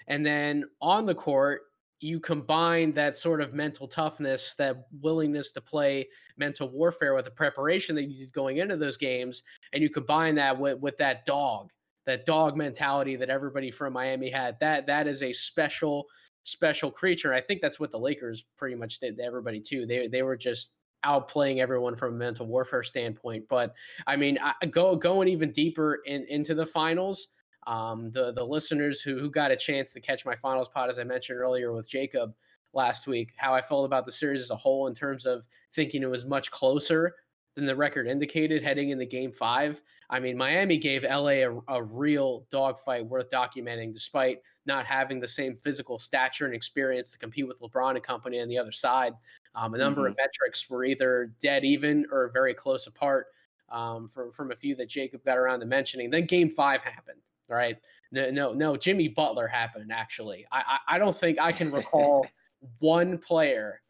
and then on the court, you combine that sort of mental toughness, that willingness to play mental warfare with the preparation that you did going into those games, and you combine that with with that dog, that dog mentality that everybody from Miami had. That that is a special special creature. I think that's what the Lakers pretty much did to everybody too. They they were just outplaying everyone from a mental warfare standpoint. But I mean, I, go going even deeper in, into the finals. Um, the the listeners who who got a chance to catch my finals pod, as I mentioned earlier with Jacob last week, how I felt about the series as a whole in terms of thinking it was much closer than the record indicated heading into game five. I mean, Miami gave LA a, a real dogfight worth documenting, despite not having the same physical stature and experience to compete with LeBron and company on the other side. Um, a number mm-hmm. of metrics were either dead even or very close apart um, from, from a few that Jacob got around to mentioning. Then game five happened. Right? No, no, no. Jimmy Butler happened. Actually, I, I, I don't think I can recall one player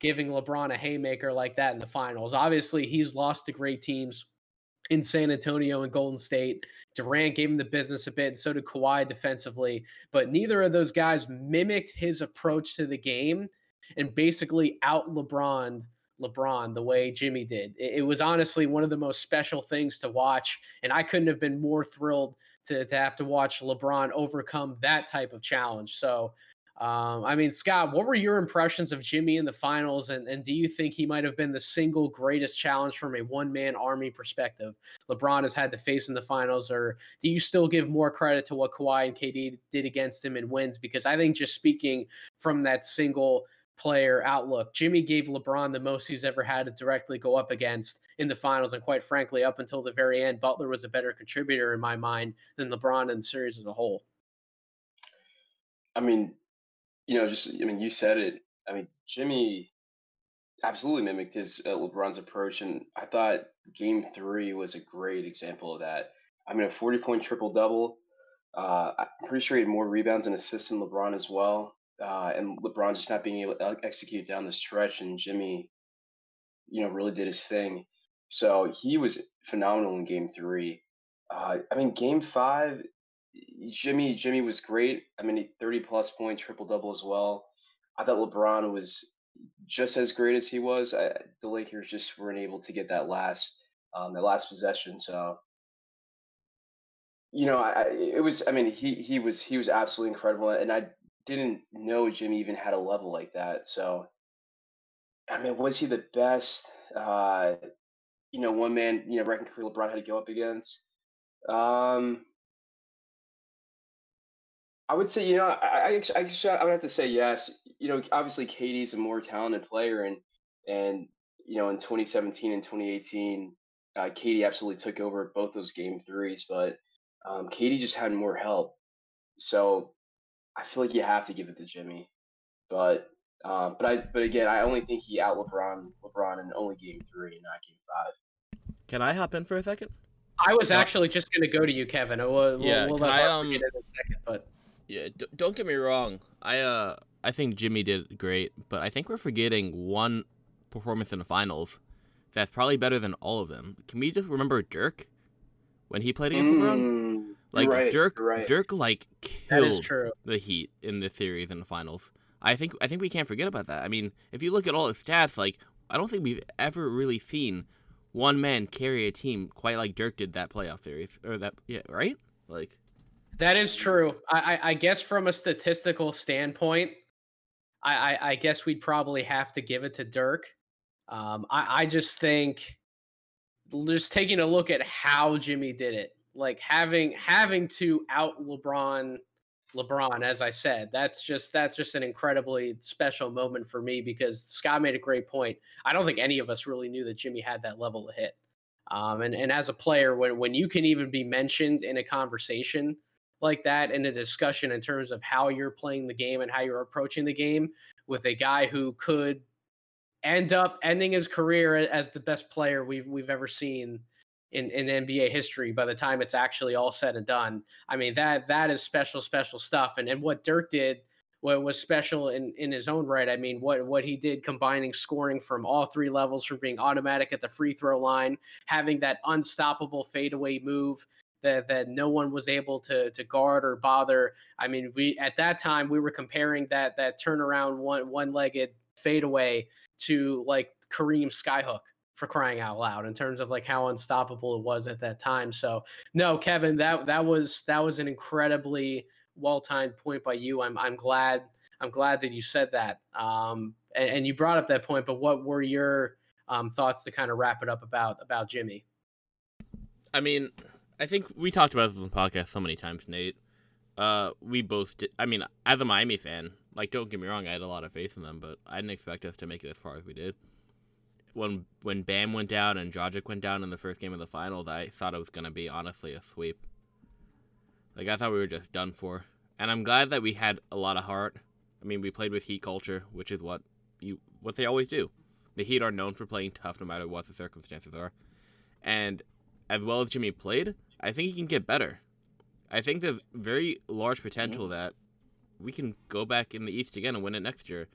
giving LeBron a haymaker like that in the finals. Obviously, he's lost to great teams in San Antonio and Golden State. Durant gave him the business a bit, and so did Kawhi defensively, but neither of those guys mimicked his approach to the game and basically out LeBron LeBron the way Jimmy did. It, it was honestly one of the most special things to watch, and I couldn't have been more thrilled to, to have to watch LeBron overcome that type of challenge. So um, I mean, Scott, what were your impressions of Jimmy in the finals, and, and do you think he might have been the single greatest challenge from a one man army perspective LeBron has had to face in the finals, or do you still give more credit to what Kawhi and KD did against him in wins? Because I think just speaking from that single player outlook, Jimmy gave LeBron the most he's ever had to directly go up against in the finals, and quite frankly, up until the very end, Butler was a better contributor in my mind than LeBron in the series as a whole. I mean, you know, just I mean, you said it. I mean, Jimmy absolutely mimicked his uh, LeBron's approach, and I thought Game Three was a great example of that. I mean, a forty-point triple double. Uh, I'm pretty sure he had more rebounds and assists than LeBron as well. Uh, and LeBron just not being able to execute down the stretch, and Jimmy, you know, really did his thing. So he was phenomenal in Game Three. Uh, I mean, Game Five, Jimmy Jimmy was great. I mean, 30 plus point triple double as well. I thought LeBron was just as great as he was. I, the Lakers just weren't able to get that last um, that last possession. So you know, I, it was. I mean, he he was he was absolutely incredible, and I didn't know Jimmy even had a level like that. So I mean, was he the best? Uh, you know, one man, you know, reckon career LeBron had to go up against. Um, I would say, you know, I, I, I, I would have to say yes. You know, obviously KD's a more talented player, and and you know, in 2017 and 2018, uh, KD absolutely took over both those game threes, but um, KD just had more help. So I feel like you have to give it to Jimmy, but um, but I but again, I only think he out LeBron LeBron in only game three, not game five. Can I hop in for a second? I was actually just going to go to you, Kevin. We'll, yeah, we'll, we'll I, um, in a second, but yeah, d- don't get me wrong. I uh I think Jimmy did great, but I think we're forgetting one performance in the finals that's probably better than all of them. Can we just remember Dirk when he played against mm, LeBron? Like right, Dirk, right. Dirk like killed the Heat in the series in the finals. I think I think we can't forget about that. I mean, if you look at all his stats, like I don't think we've ever really seen one man carry a team quite like Dirk did that playoff series or that yeah right like that is true. I, I, I guess from a statistical standpoint, I, I, I, guess we'd probably have to give it to Dirk. Um, I, I just think just taking a look at how Jimmy did it, like having having to out LeBron LeBron, as I said, that's just that's just an incredibly special moment for me because Scott made a great point. I don't think any of us really knew that Jimmy had that level of hit. Um, and and as a player, when when you can even be mentioned in a conversation like that in a discussion in terms of how you're playing the game and how you're approaching the game with a guy who could end up ending his career as the best player we've we've ever seen in, in NBA history by the time it's actually all said and done. I mean that that is special, special stuff. And and what Dirk did what was special in, in his own right. I mean, what what he did combining scoring from all three levels, from being automatic at the free throw line, having that unstoppable fadeaway move, that that no one was able to to guard or bother. I mean, we at that time we were comparing that that turnaround one one legged fadeaway to like Kareem skyhook for crying out loud in terms of like how unstoppable it was at that time. So no, Kevin, that that was that was an incredibly well timed point by you. I'm I'm glad I'm glad that you said that. Um, and, and you brought up that point, but what were your um, thoughts to kind of wrap it up about about Jimmy? I mean, I think we talked about this on the podcast so many times, Nate. Uh, we both did. I mean, as a Miami fan, like, don't get me wrong, I had a lot of faith in them, but I didn't expect us to make it as far as we did. When when Bam went down and Dragic went down in the first game of the finals, I thought it was gonna be honestly a sweep. Like I thought we were just done for, and I'm glad that we had a lot of heart. I mean, we played with Heat culture, which is what you what they always do. The Heat are known for playing tough no matter what the circumstances are, and as well as Jimmy played, I think he can get better. I think there's very large potential mm-hmm. that we can go back in the East again and win it next year.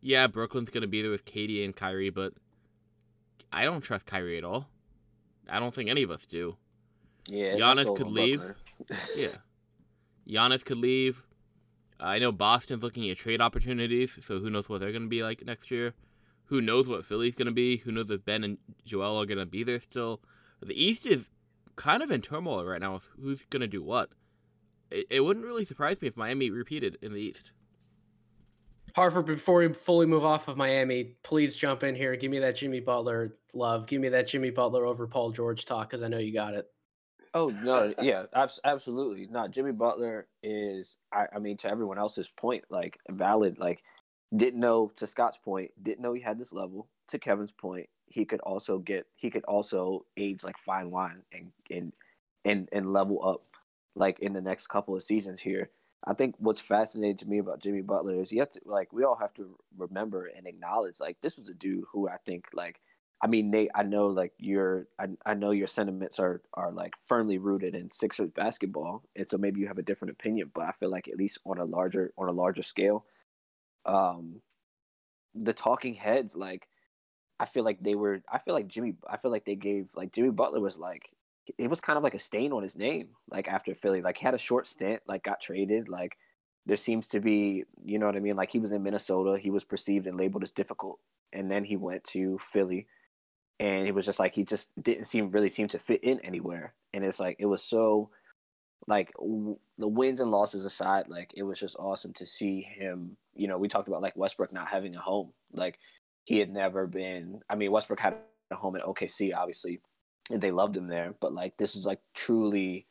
Yeah, Brooklyn's gonna be there with KD and Kyrie, but I don't trust Kyrie at all. I don't think any of us do. Yeah, Giannis could leave. yeah, Giannis could leave. I know Boston's looking at trade opportunities, so who knows what they're going to be like next year. Who knows what Philly's going to be? Who knows if Ben and Joel are going to be there still? The East is kind of in turmoil right now with who's going to do what. It, it wouldn't really surprise me if Miami repeated in the East. Hartford, before we fully move off of Miami, please jump in here. Give me that Jimmy Butler love. Give me that Jimmy Butler over Paul George talk because I know you got it. Oh no, yeah, absolutely. No, Jimmy Butler is. I, I mean, to everyone else's point, like valid. Like, didn't know to Scott's point, didn't know he had this level. To Kevin's point, he could also get. He could also age like fine wine and and and and level up, like in the next couple of seasons here. I think what's fascinating to me about Jimmy Butler is you have to like we all have to remember and acknowledge like this was a dude who I think like I mean Nate I know like your I, I know your sentiments are are like firmly rooted in Sixers basketball and so maybe you have a different opinion but I feel like at least on a larger on a larger scale um the talking heads like I feel like they were I feel like Jimmy I feel like they gave like Jimmy Butler was like it was kind of like a stain on his name. Like after Philly, like he had a short stint, like got traded. Like there seems to be, you know what I mean? Like he was in Minnesota, he was perceived and labeled as difficult, and then he went to Philly, and it was just like he just didn't seem really seem to fit in anywhere. And it's like it was so, like w- the wins and losses aside, like it was just awesome to see him. You know, we talked about like Westbrook not having a home. Like he had never been. I mean, Westbrook had a home at OKC, obviously, they loved him there. But like this is like truly,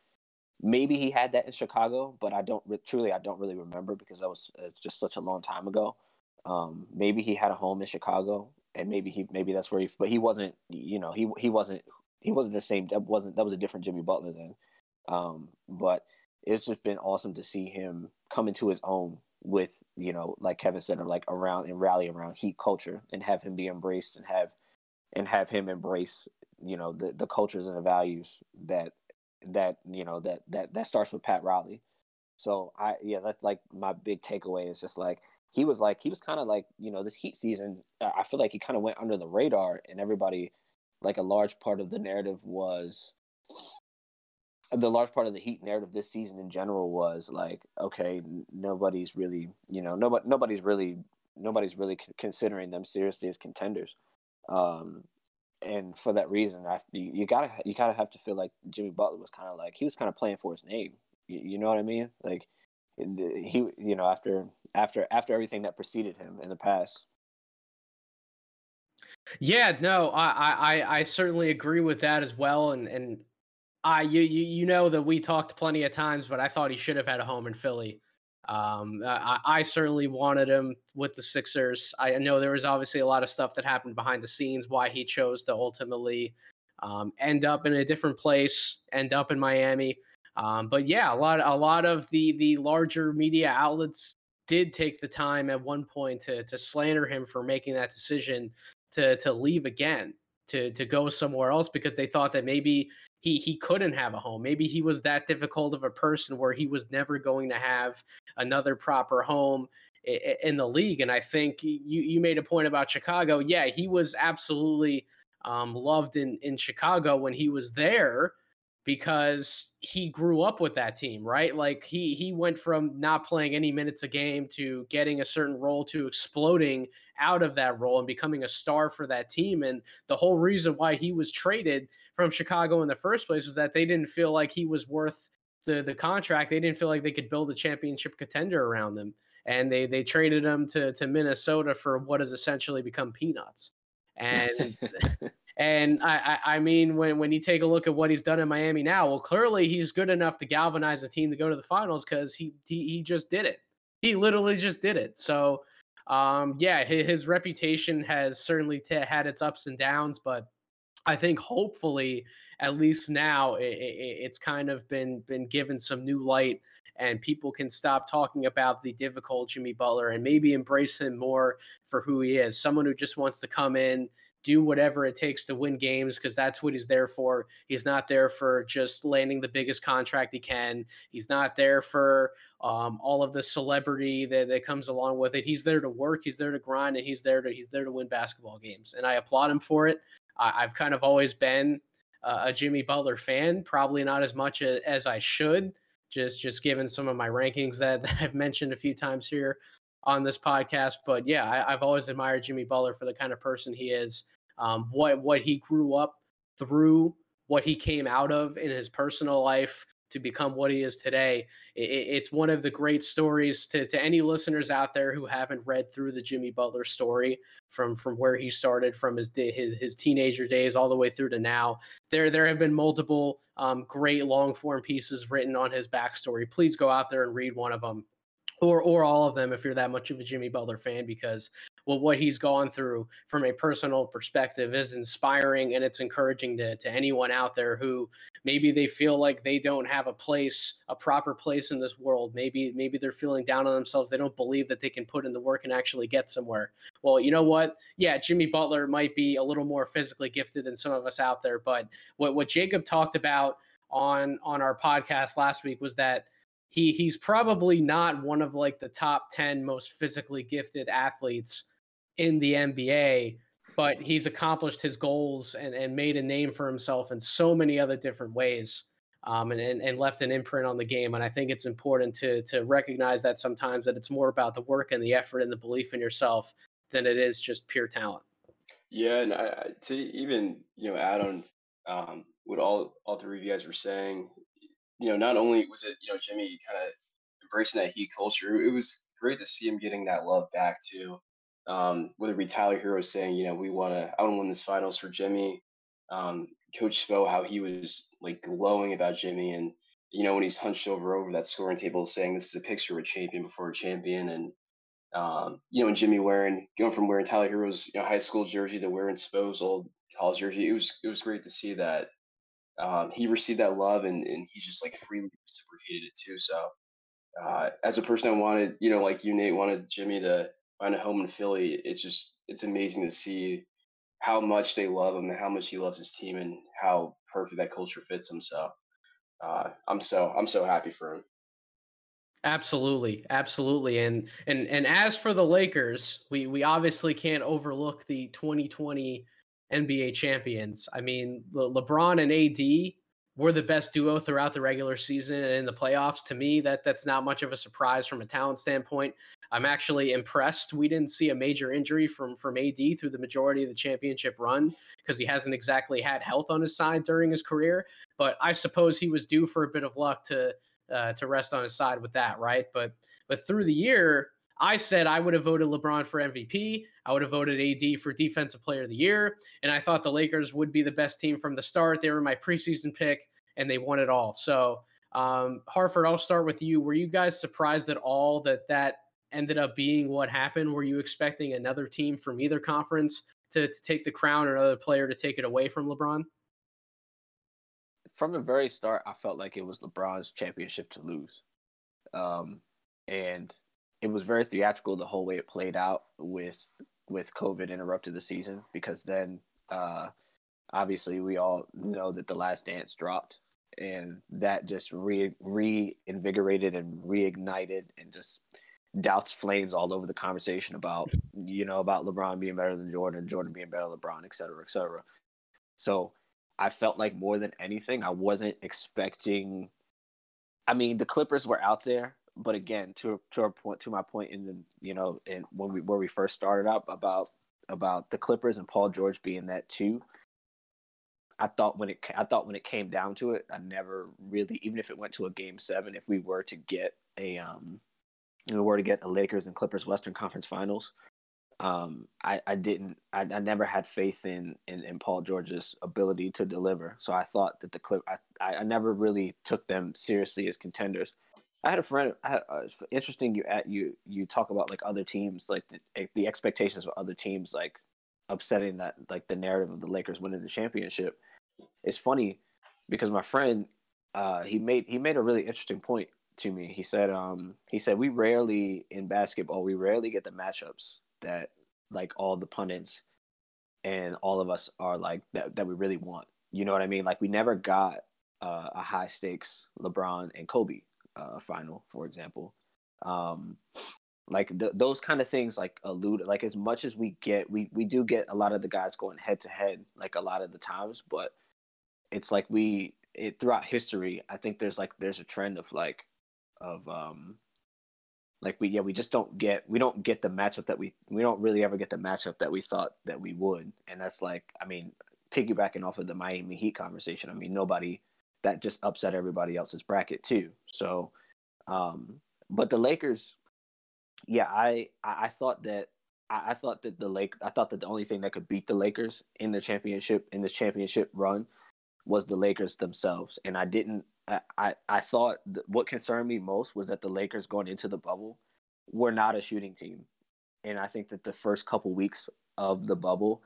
maybe he had that in Chicago, but I don't truly I don't really remember because that was uh, just such a long time ago. Um, maybe he had a home in Chicago, and maybe he maybe that's where he. But he wasn't. You know, he he wasn't he wasn't the same. That wasn't that was a different Jimmy Butler then. Um, but it's just been awesome to see him come into his own with you know like Kevin said, like around and rally around Heat culture and have him be embraced and have and have him embrace you know the the cultures and the values that that you know that that that starts with Pat Riley. So I yeah, that's like my big takeaway is just like he was like he was kind of like you know this Heat season. I feel like he kind of went under the radar, and everybody like a large part of the narrative was the large part of the Heat narrative this season in general was like okay, nobody's really you know nobody nobody's really nobody's really considering them seriously as contenders. Um, and for that reason, I, you, you, gotta you kind of have to feel like Jimmy Butler was kind of like he was kind of playing for his name. You, you, know what I mean? Like uh, he, you know, after after after everything that preceded him in the past. Yeah, no, I I I certainly agree with that as well, and and I you you you know that we talked plenty of times, but I thought he should have had a home in Philly. Um, I, I, certainly wanted him with the Sixers. I know there was obviously a lot of stuff that happened behind the scenes why he chose to ultimately um, end up in a different place, end up in Miami. Um, but yeah, a lot a lot of the the larger media outlets did take the time at one point to to slander him for making that decision to to leave again to to go somewhere else because they thought that maybe he he couldn't have a home. Maybe he was that difficult of a person where he was never going to have another proper home in the league. And I think you you made a point about Chicago. Yeah, he was absolutely um, loved in in Chicago when he was there because he grew up with that team, right? Like he he went from not playing any minutes a game to getting a certain role to exploding out of that role and becoming a star for that team. And the whole reason why he was traded from Chicago in the first place was that they didn't feel like he was worth the the contract. They didn't feel like they could build a championship contender around him. And they they traded him to to Minnesota for what has essentially become peanuts. And And I, I, I, mean, when, when you take a look at what he's done in Miami now, well, clearly he's good enough to galvanize the team to go to the finals because he, he he just did it. He literally just did it. So um, yeah, his, his reputation has certainly t- had its ups and downs, but I think hopefully, at least now, it, it, it's kind of been been given some new light, and people can stop talking about the difficult Jimmy Butler and maybe embrace him more for who he is. Someone who just wants to come in, do whatever it takes to win games because that's what he's there for. He's not there for just landing the biggest contract he can. He's not there for um, all of the celebrity that, that comes along with it. He's there to work. He's there to grind, and he's there to he's there to win basketball games. And I applaud him for it. I, have kind of always been uh, a Jimmy Butler fan, probably not as much as, I should. Just just given some of my rankings that, that I've mentioned a few times here on this podcast. But yeah, I, have always admired Jimmy Butler for the kind of person he is, um, what what he grew up through, what he came out of in his personal life to become what he is today. It's one of the great stories to, to any listeners out there who haven't read through the Jimmy Butler story from from where he started from his his, his teenager days all the way through to now. There there have been multiple um, great long form pieces written on his backstory. Please go out there and read one of them or or all of them if you're that much of a Jimmy Butler fan because well what he's gone through from a personal perspective is inspiring and it's encouraging to to anyone out there who maybe they feel like they don't have a place a proper place in this world. Maybe maybe they're feeling down on themselves. They don't believe that they can put in the work and actually get somewhere. Well you know what? Yeah Jimmy Butler might be a little more physically gifted than some of us out there but what what Jacob talked about on on our podcast last week was that he he's probably not one of like the top 10 most physically gifted athletes in the NBA, but he's accomplished his goals and, and made a name for himself in so many other different ways. Um, and, and, and left an imprint on the game. And I think it's important to to recognize that sometimes that it's more about the work and the effort and the belief in yourself than it is just pure talent. Yeah, and I, to even you know add on um, what all all three of you guys were saying, you know, not only was it, you know, Jimmy kind of embracing that Heat culture, it was great to see him getting that love back too. Um, whether it Tyler Herro saying, you know, we want to, I want to win this finals for Jimmy. Um, Coach Spo, how he was like glowing about Jimmy, and you know when he's hunched over over that scoring table, saying this is a picture of a champion before a champion, and um, you know, and Jimmy wearing going from wearing Tyler Herro's you know high school jersey to wearing Spo's old college jersey, it was it was great to see that um, he received that love and, and he just like freely reciprocated it too. So uh, as a person I wanted, you know, like you, Nate, wanted Jimmy to find a home in Philly, it's just, it's amazing to see how much they love him and how much he loves his team and how perfect that culture fits him. So uh, I'm so, I'm so happy for him. Absolutely, absolutely, and and and as for the Lakers, we we obviously can't overlook the 2020 NBA champions. I mean, Le- LeBron and AD were the best duo throughout the regular season and in the playoffs. To me, that that's not much of a surprise from a talent standpoint. I'm actually impressed we didn't see a major injury from from AD through the majority of the championship run because he hasn't exactly had health on his side during his career. But I suppose he was due for a bit of luck to uh, to rest on his side with that, right? But but through the year, I said I would have voted LeBron for MVP. I would have voted AD for Defensive Player of the Year. And I thought the Lakers would be the best team from the start. They were my preseason pick, and they won it all. So, um, Hartford, I'll start with you. Were you guys surprised at all that that ended up being what happened? Were you expecting another team from either conference to, to take the crown or another player to take it away from LeBron? From the very start, I felt like it was LeBron's championship to lose. Um, and it was very theatrical the whole way it played out with with COVID interrupted the season because then uh, obviously we all know that the last dance dropped and that just re reinvigorated and reignited and just doubts flames all over the conversation about you know about LeBron being better than Jordan, Jordan being better than LeBron, et cetera, et cetera. So I felt like more than anything, I wasn't expecting. I mean, the Clippers were out there, but again, to to our point, to my point in the you know, in when we where we first started up about about the Clippers and Paul George being that too. I thought when it I thought when it came down to it, I never really even if it went to a game seven, if we were to get a um, you know, were to get the Lakers and Clippers Western Conference Finals, um, I, I didn't I, I never had faith in, in, in Paul George's ability to deliver. So I thought that the clip I, I never really took them seriously as contenders. I had a friend. I had, uh, interesting. You at you you talk about like other teams, like the, eh, the expectations of other teams, like upsetting that like the narrative of the Lakers winning the championship. It's funny because my friend, uh, he made he made a really interesting point to me. He said, um, he said we rarely in basketball we rarely get the matchups that like all the pundits and all of us are like that that we really want. You know what I mean? Like we never got uh, a high stakes LeBron and Kobe uh, final, for example. Um, like th- those kind of things like allude like as much as we get we we do get a lot of the guys going head to head like a lot of the times but it's like we it throughout history i think there's like there's a trend of like of um like we yeah we just don't get we don't get the matchup that we we don't really ever get the matchup that we thought that we would. And that's like i mean piggybacking off of the miami heat conversation i mean nobody that just upset everybody else's bracket too. So um but the lakers yeah i i, thought that I, I thought that the lake i thought that the only thing that could beat the lakers in the championship in this championship run was the lakers themselves. And i didn't I, I, thought th- what concerned me most was that the Lakers going into the bubble were not a shooting team. And I think that the first couple weeks of the bubble,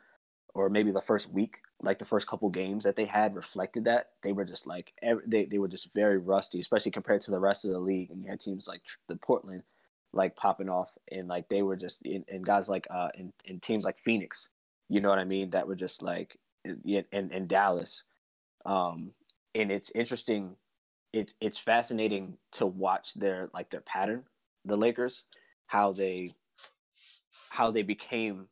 or maybe the first week, like the first couple games that they had reflected that. They were just like, they, they were just very rusty, especially compared to the rest of the league. And you had teams like the Portland, like popping off, and like they were just, in, and guys like, uh, in, teams like Phoenix, you know what I mean? That were just like, in, in, in Dallas. Um, and it's interesting it's it's fascinating to watch their like their pattern, the Lakers, how they how they became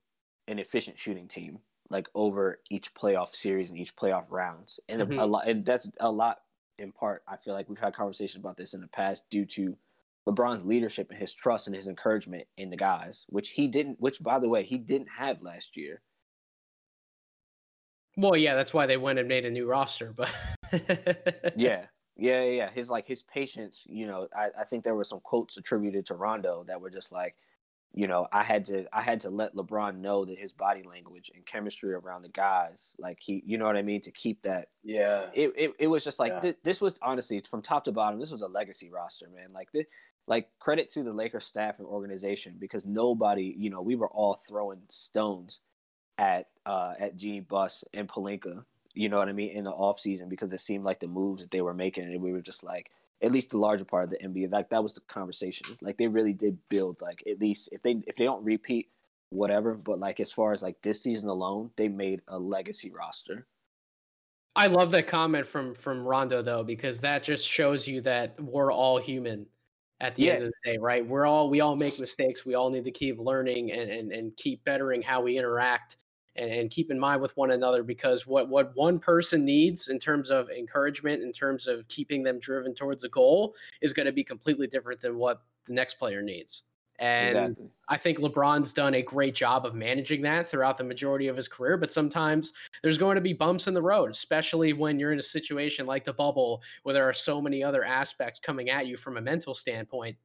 an efficient shooting team like over each playoff series and each playoff rounds, and mm-hmm. a, a lot, and that's a lot in part. I feel like we've had conversations about this in the past due to LeBron's leadership and his trust and his encouragement in the guys, which he didn't. Which, by the way, he didn't have last year. Well, yeah, that's why they went and made a new roster, but yeah, yeah, yeah, his like his patience. You know, I, I think there were some quotes attributed to Rondo that were just like, you know, I had to I had to let LeBron know that his body language and chemistry around the guys, like he, you know what I mean, to keep that. Yeah. It it, it was just like yeah. th- this was honestly from top to bottom. This was a legacy roster, man. Like this, like credit to the Lakers staff and organization because nobody, you know, we were all throwing stones at uh at Jeanie Buss and Pelinka you know what I mean, in the off season because it seemed like the moves that they were making, and we were just like, at least the larger part of the NBA, like that was the conversation. Like they really did build, like at least if they if they don't repeat, whatever. But like as far as like this season alone, they made a legacy roster. I love that comment from from Rondo though because that just shows you that we're all human at the yeah. end of the day, right? We're all we all make mistakes. We all need to keep learning and and, and keep bettering how we interact and, and keep in mind with one another because what what one person needs in terms of encouragement, in terms of keeping them driven towards a goal, is going to be completely different than what the next player needs. And exactly. I think LeBron's done a great job of managing that throughout the majority of his career. But sometimes there's going to be bumps in the road, especially when you're in a situation like the bubble where there are so many other aspects coming at you from a mental standpoint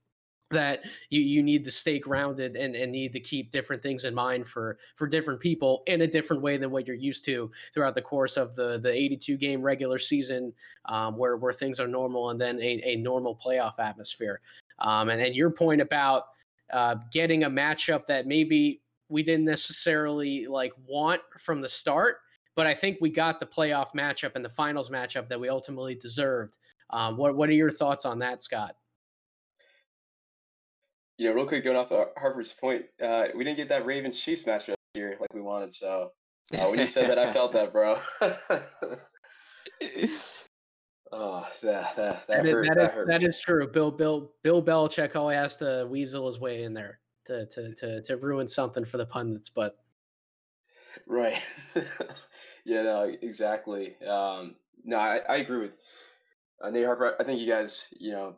that you, you need to stay grounded and, and need to keep different things in mind for for different people in a different way than what you're used to throughout the course of the the 82 game regular season um, where where things are normal and then a, a normal playoff atmosphere um, and then your point about uh, getting a matchup that maybe we didn't necessarily like want from the start but I think we got the playoff matchup and the finals matchup that we ultimately deserved. Um, what what are your thoughts on that, Scott? You know, real quick, going off of Harper's point, uh, we didn't get that Ravens Chiefs matchup here like we wanted. So uh, when you said that, I felt that, bro. oh, that that that, hurt, that, that, is, hurt that is true. Bill Bill Bill Belichick always has to weasel his way in there to to to to ruin something for the pundits, but right. yeah, no, exactly. Um, no, I, I agree with uh, Nate Harper. I think you guys, you know,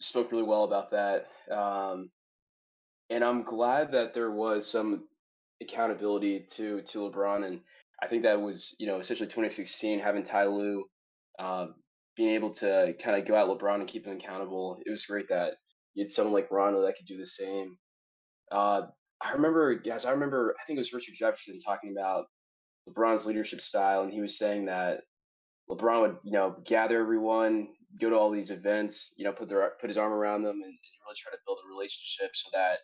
spoke really well about that. Um, and I'm glad that there was some accountability to to LeBron, and I think that was you know essentially 2016 having Ty Lue um, being able to kind of go at LeBron and keep him accountable. It was great that you had someone like Rondo that could do the same. Uh, I remember, guys, I remember I think it was Richard Jefferson talking about LeBron's leadership style, and he was saying that LeBron would you know gather everyone, go to all these events, you know, put their put his arm around them and, really try to build a relationship so that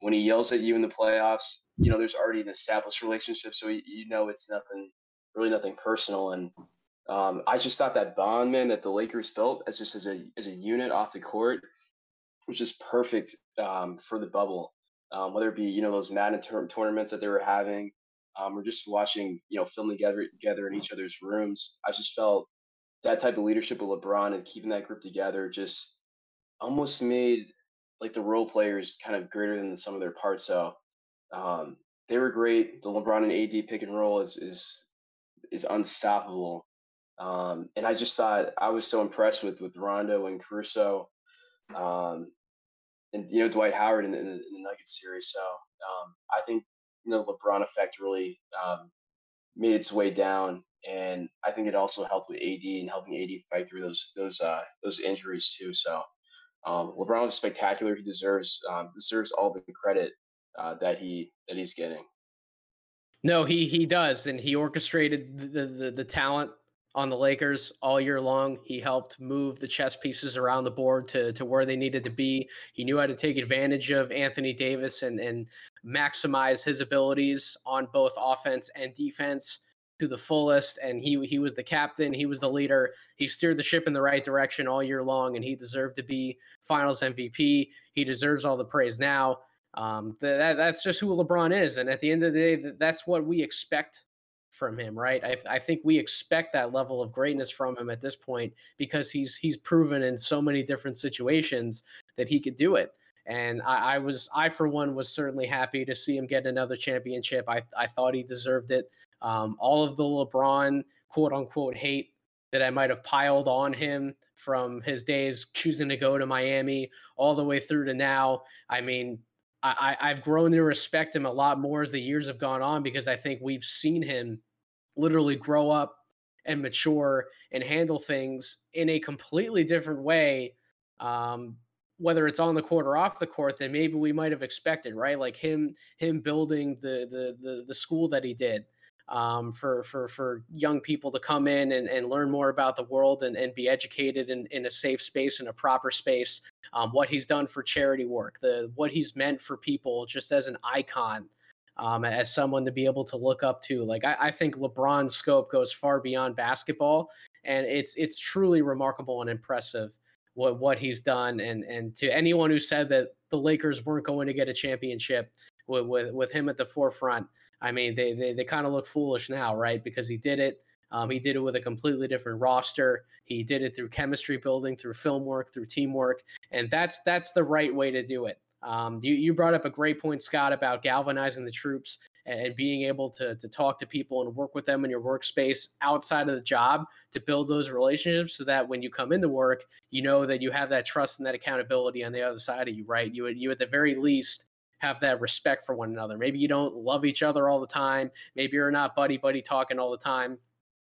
when he yells at you in the playoffs, you know, there's already an established relationship, so you, you know it's nothing, really nothing personal. And um, I just thought that bond, man, that the Lakers built as just as a as a unit off the court was just perfect um, for the bubble. Um, whether it be you know those Madden tournaments that they were having, um, or just watching you know film together together in each other's rooms. I just felt that type of leadership of LeBron and keeping that group together just almost made like the role players kind of greater than sum of their parts. So um, they were great. The LeBron and AD pick and roll is is is unstoppable. Um, and I just thought I was so impressed with with Rondo and Caruso, um, and you know Dwight Howard in, in, the, in the Nuggets series. So um, I think you know LeBron effect really um, made its way down, and I think it also helped with AD and helping AD fight through those those uh, those injuries too. So um, LeBron was spectacular. He deserves um, deserves all the credit uh, that he that he's getting. No, he he does, and he orchestrated the, the the talent on the Lakers all year long. He helped move the chess pieces around the board to to where they needed to be. He knew how to take advantage of Anthony Davis and and maximize his abilities on both offense and defense to the fullest and he he was the captain he was the leader. He steered the ship in the right direction all year long and he deserved to be finals mvp he deserves all the praise now. Um, that, that's just who lebron is and at the end of the day that's what we expect from him right? I, I think we expect that level of greatness from him at this point because he's he's proven in so many different situations that he could do it. And I, I, was, I for one, was certainly happy to see him get another championship. I, I thought he deserved it. Um, all of the LeBron quote unquote hate that I might have piled on him from his days choosing to go to Miami all the way through to now. I mean, I, I've grown to respect him a lot more as the years have gone on because I think we've seen him literally grow up and mature and handle things in a completely different way. Um, whether it's on the court or off the court than maybe we might have expected, right? Like him, him building the the the, the school that he did, um, for for for young people to come in and, and learn more about the world and, and be educated in, in a safe space in a proper space. Um, what he's done for charity work, the what he's meant for people just as an icon, um, as someone to be able to look up to. Like I, I think LeBron's scope goes far beyond basketball, and it's it's truly remarkable and impressive what what he's done. And and to anyone who said that the Lakers weren't going to get a championship with with, with him at the forefront. I mean, they they, they kind of look foolish now, right? Because he did it. Um, he did it with a completely different roster. He did it through chemistry building, through film work, through teamwork, and that's that's the right way to do it. Um, you you brought up a great point, Scott, about galvanizing the troops and being able to to talk to people and work with them in your workspace outside of the job to build those relationships, so that when you come into work, you know that you have that trust and that accountability on the other side of you, right? You you at the very least have that respect for one another. Maybe you don't love each other all the time. Maybe you're not buddy buddy talking all the time.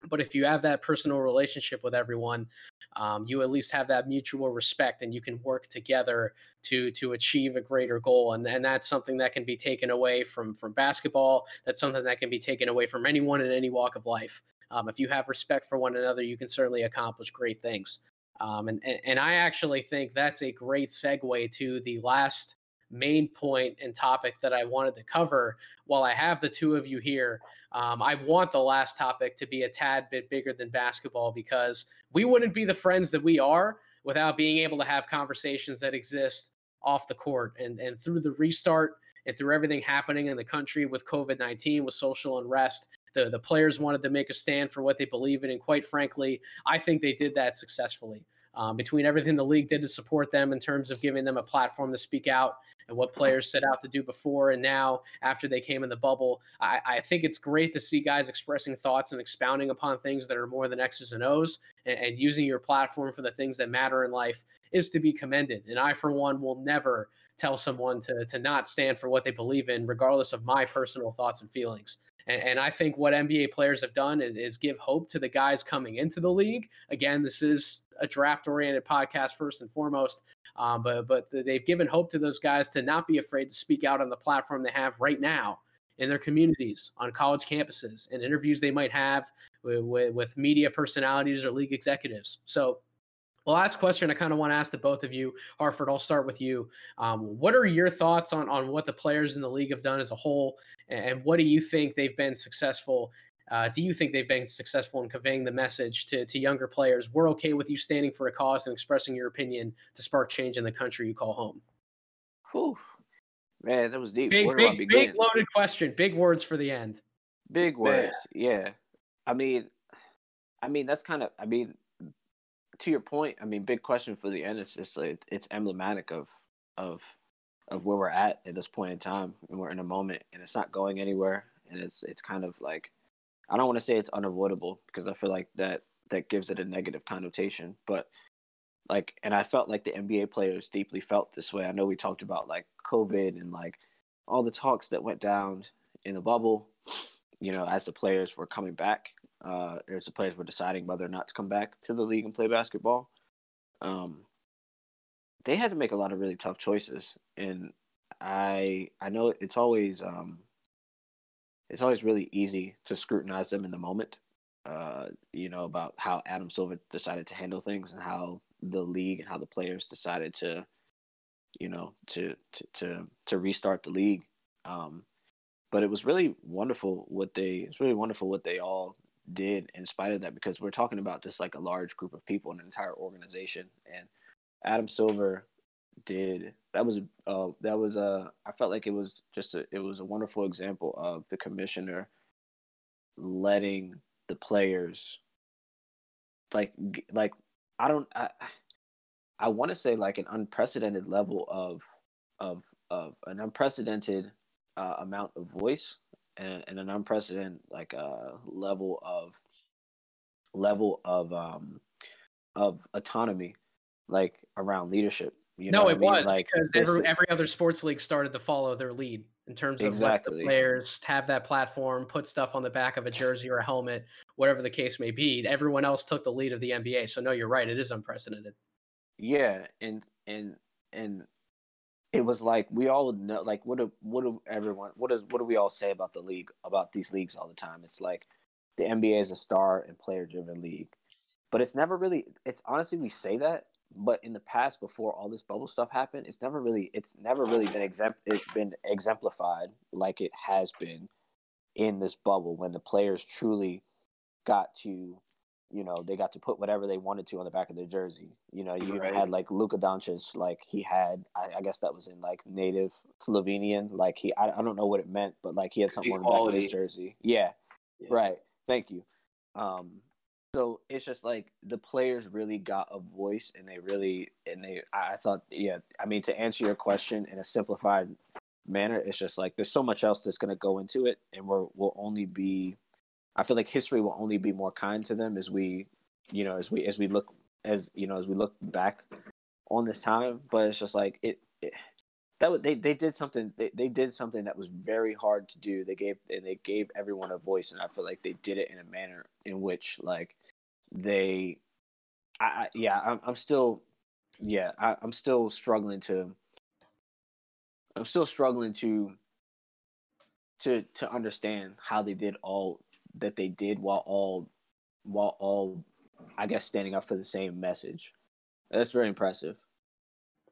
But if you have that personal relationship with everyone, um, you at least have that mutual respect, and you can work together to to achieve a greater goal. And and that's something that can be taken away from from basketball. That's something that can be taken away from anyone in any walk of life. Um, if you have respect for one another, you can certainly accomplish great things. Um, and, and and I actually think that's a great segue to the last main point and topic that I wanted to cover while I have the two of you here. Um, I want the last topic to be a tad bit bigger than basketball because we wouldn't be the friends that we are without being able to have conversations that exist off the court and, and through the restart and through everything happening in the country with COVID 19, with social unrest. The, the players wanted to make a stand for what they believe in. And quite frankly, I think they did that successfully. Um, between everything the league did to support them in terms of giving them a platform to speak out and what players set out to do before and now after they came in the bubble, I, I think it's great to see guys expressing thoughts and expounding upon things that are more than X's and O's and, and using your platform for the things that matter in life is to be commended. And I, for one, will never tell someone to, to not stand for what they believe in, regardless of my personal thoughts and feelings. And, and I think what NBA players have done is, is, give hope to the guys coming into the league. Again, this is a draft oriented podcast first and foremost, um, but but they've given hope to those guys to not be afraid to speak out on the platform they have right now in their communities, on college campuses, and interviews they might have with, with, with media personalities or league executives. So Well, last question I kind of want to ask to both of you. Hartford, I'll start with you. Um, what are your thoughts on, on what the players in the league have done as a whole? And what do you think they've been successful? Uh, do you think they've been successful in conveying the message to, to younger players? We're okay with you standing for a cause and expressing your opinion to spark change in the country you call home. Whew. Man, that was deep. Big, big, big loaded question. Big words for the end. Big words. Man. Yeah. I mean, I mean, that's kind of, I mean, to your point, I mean, big question for the end. It's just like it's emblematic of of of where we're at at this point in time, and we're in a moment, and it's not going anywhere, and it's it's kind of like I don't want to say it's unavoidable because I feel like that that gives it a negative connotation, but like, and I felt like the NBA players deeply felt this way. I know we talked about like COVID and like all the talks that went down in the bubble, you know, as the players were coming back uh, as the players were deciding whether or not to come back to the league and play basketball. Um, they had to make a lot of really tough choices, and I I know it's always um, it's always really easy to scrutinize them in the moment. Uh, you know about how Adam Silver decided to handle things and how the league and how the players decided to, you know, to to to, to restart the league. Um, but it was really wonderful what they it's really wonderful what they all did in spite of that because we're talking about just like a large group of people an entire organization and adam silver did. That was uh that was uh i felt like it was just a it was a wonderful example of the commissioner letting the players like like i don't i i want to say like an unprecedented level of of of an unprecedented uh, amount of voice and, and an unprecedented like uh, level of level of um of autonomy like around leadership you no it mean? was like because every, every other sports league started to follow their lead in terms of exactly. the players have that platform put stuff on the back of a jersey or a helmet whatever the case may be everyone else took the lead of the nba so no you're right it is unprecedented yeah and and and it was like we all know like what do what do everyone what does what do we all say about the league about these leagues all the time it's like the nba is a star and player driven league but it's never really it's honestly we say that but in the past before all this bubble stuff happened it's never really it's never really been exempt it's been exemplified like it has been in this bubble when the players truly got to you know, they got to put whatever they wanted to on the back of their jersey. You know, you right. had like Luka Doncic, like he had, I, I, guess that was in like native Slovenian. Like he, I, I don't know what it meant, but like he had something on the back of his jersey. Yeah, yeah, right. Thank you. Um, so it's just like the players really got a voice, and they really, and they, I thought, yeah, I mean, to answer your question in a simplified manner, it's just like there's so much else that's going to go into it, and we're we'll only be I feel like history will only be more kind to them as we, you know, as we as we look as you know as we look back on this time. But it's just like it, it that they they did something they, they did something that was very hard to do. They gave and they gave everyone a voice, and I feel like they did it in a manner in which like they, I, I yeah I'm I'm still yeah I, I'm still struggling to I'm still struggling to to to understand how they did all that they did while all while all I guess standing up for the same message. That's very impressive.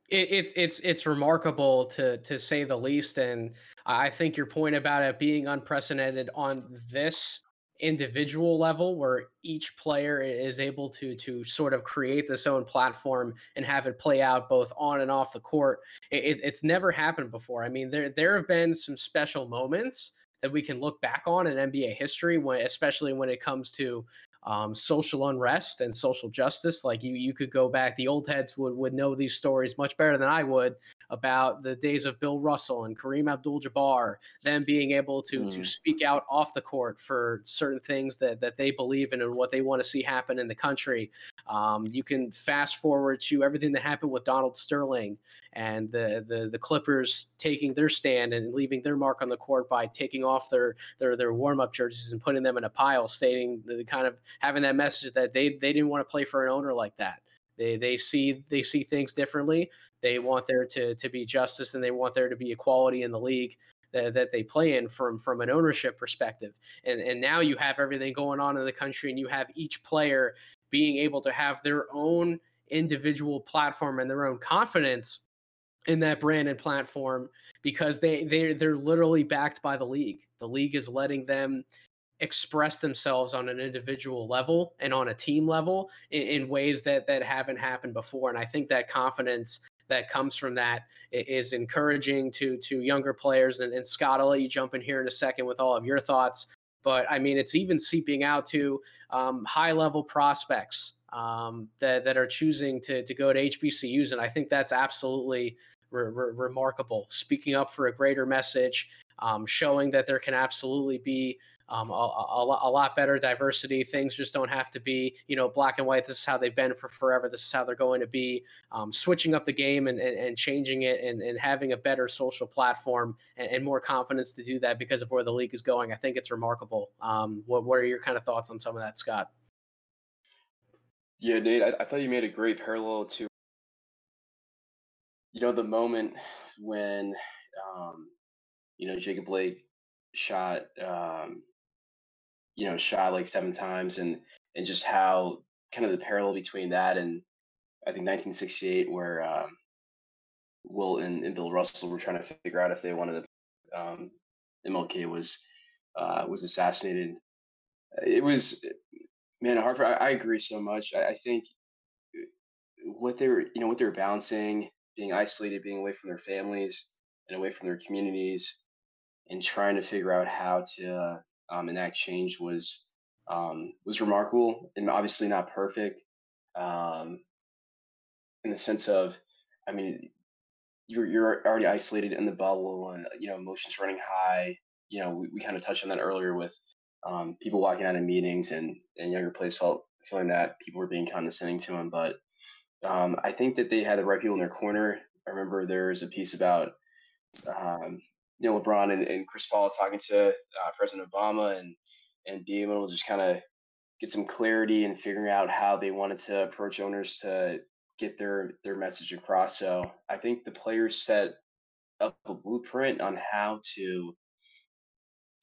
It, it's it's it's remarkable to to say the least, and I think your point about it being unprecedented on this individual level, where each player is able to to sort of create this own platform and have it play out both on and off the court. It, it's never happened before. I mean, there there have been some special moments that we can look back on in NBA history, when, especially when it comes to um, social unrest and social justice. Like you, you could go back. The old heads would would know these stories much better than I would about the days of Bill Russell and Kareem Abdul-Jabbar, them being able to mm. to speak out off the court for certain things that that they believe in and what they want to see happen in the country. Um, you can fast forward to everything that happened with Donald Sterling and the, the the Clippers taking their stand and leaving their mark on the court by taking off their their their warm up jerseys and putting them in a pile, stating the kind of having that message that they they didn't want to play for an owner like that. They they see they see things differently. They want there to to be justice and they want there to be equality in the league that, that they play in from from an ownership perspective. And and now you have everything going on in the country and you have each player being able to have their own individual platform and their own confidence in that brand and platform because they they they're literally backed by the league. The league is letting them express themselves on an individual level and on a team level in, in, ways that that haven't happened before and i think that confidence that comes from that is encouraging to to younger players. And, and scott i'll let you jump in here in a second with all of your thoughts. But i mean it's even seeping out to um, high level prospects um, that, that are choosing to, to go to hbcus and i think that's absolutely re- re- remarkable. Speaking up for a greater message um, showing that there can absolutely be um, a, a, a, lot better diversity. Things just don't have to be, you know, black and white. This is how they've been for forever. This is how they're going to be. Um, switching up the game and, and, and changing it and, and, having a better social platform and, more confidence to do that because of where the league is going. I think it's remarkable. Um, what, what are your kind of thoughts on some of that, Scott? Yeah, Nate, I, I thought you made a great parallel to, you know, the moment when, um, you know, Jacob Blake shot um, you know, shot like seven times and and just how kind of the parallel between that and I think 1968 where um, Will and, and, Bill Russell were trying to figure out if they wanted to um, MLK was uh, was assassinated. It was man Hartford. I, I agree so much. I, I, think uh, what they were you know what they were balancing, being isolated, being away from their families and away from their communities, and trying to figure out how to um, and that change was um, was remarkable and obviously not perfect um, in the sense of, I mean, you're you're already isolated in the bubble and you know emotions running high. You know, we, we kind of touched on that earlier with um, people walking out of meetings and and younger players felt feeling that people were being condescending to them. But um, I think that they had the right people in their corner. I remember there was a piece about um, you know LeBron and, and Chris Paul talking to uh, President Obama and and being able to just kind of get some clarity and figuring out how they wanted to approach owners to get their their message across. So I think the players set up a blueprint on how to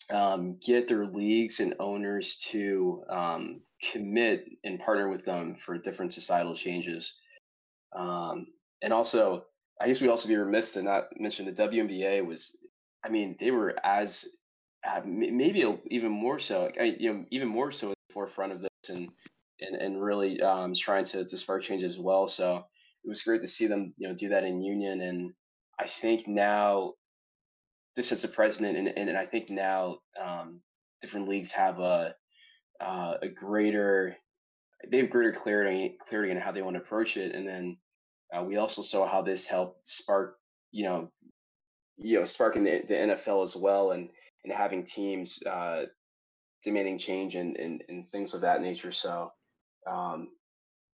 um, get their leagues and owners to um, commit and partner with them for different societal changes. Um, and also, I guess we also be remiss to not mention the WNBA was I mean, they were as uh, maybe even more so, I, you know, even more so at the forefront of this and and, and really um, trying to, to spark change as well. So it was great to see them, you know, do that in union. And I think now this sets a precedent, and, and, and I think now um, different leagues have a uh, a greater they have greater clarity clarity on how they want to approach it, and then uh, we also saw how this helped spark you know you know sparking the, the NFL as well and and having teams uh, demanding change and, and and things of that nature. So um,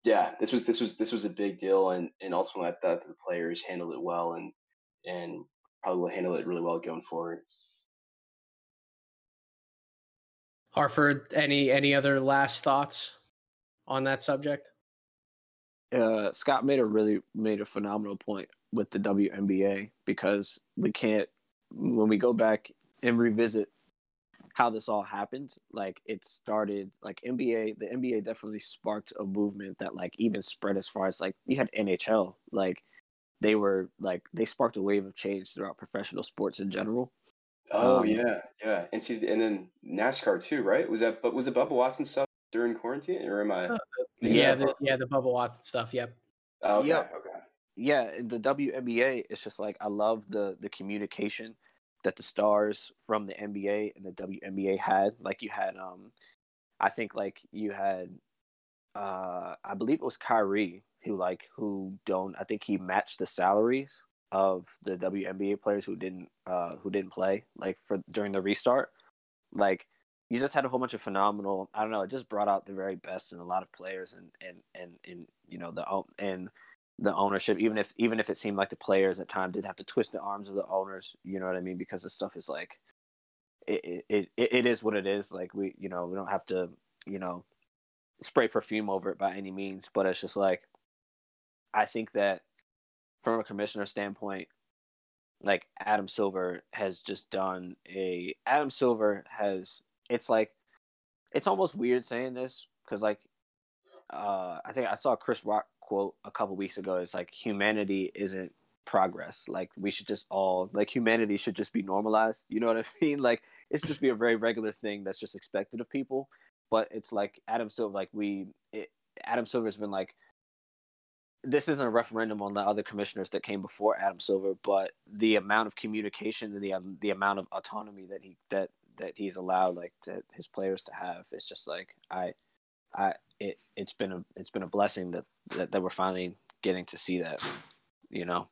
yeah, this was this was this was a big deal and and ultimately I thought the players handled it well and and probably will handle it really well going forward. Hartford, any any other last thoughts on that subject? Uh, Scott made a really made a phenomenal point with the WNBA because we can't when we go back and revisit how this all happened like it started like nba the nba definitely sparked a movement that like even spread as far as like you had nhl like they were like they sparked a wave of change throughout professional sports in general. Oh um, yeah yeah. And see and then nascar too right? Was that but was it bubba watson stuff during quarantine or am i uh, yeah the, yeah the bubba watson stuff yep. Oh, okay yep. Yeah, the WNBA it's just like I love the the communication that the stars from the NBA and the WNBA had. Like you had um I think like you had uh I believe it was Kyrie who like who don't I think he matched the salaries of the WNBA players who didn't uh who didn't play like for during the restart. Like you just had a whole bunch of phenomenal I don't know, it just brought out the very best in a lot of players and and and, and you know the and the ownership, even if even if it seemed like the players at times did have to twist the arms of the owners. You know what I mean? Because the stuff is like, it it it, it is what it is. Like we you know we don't have to you know spray perfume over it by any means, but it's just like, I think that from a commissioner standpoint, like Adam Silver has just done a Adam Silver has it's like it's almost weird saying this because like uh I think I saw Chris Rock quote a couple weeks ago. It's like humanity isn't progress. Like we should just all like humanity should just be normalized. You know what I mean? Like it's just be a very regular thing that's just expected of people. But it's like Adam Silver, like we, it, Adam Silver's been like, this isn't a referendum on the other commissioners that came before Adam Silver, but the amount of communication and the um, the amount of autonomy that he that that he's allowed like to his players to have is just like I, I it it's been a it's been a blessing that that, that we're finally getting to see that, you know.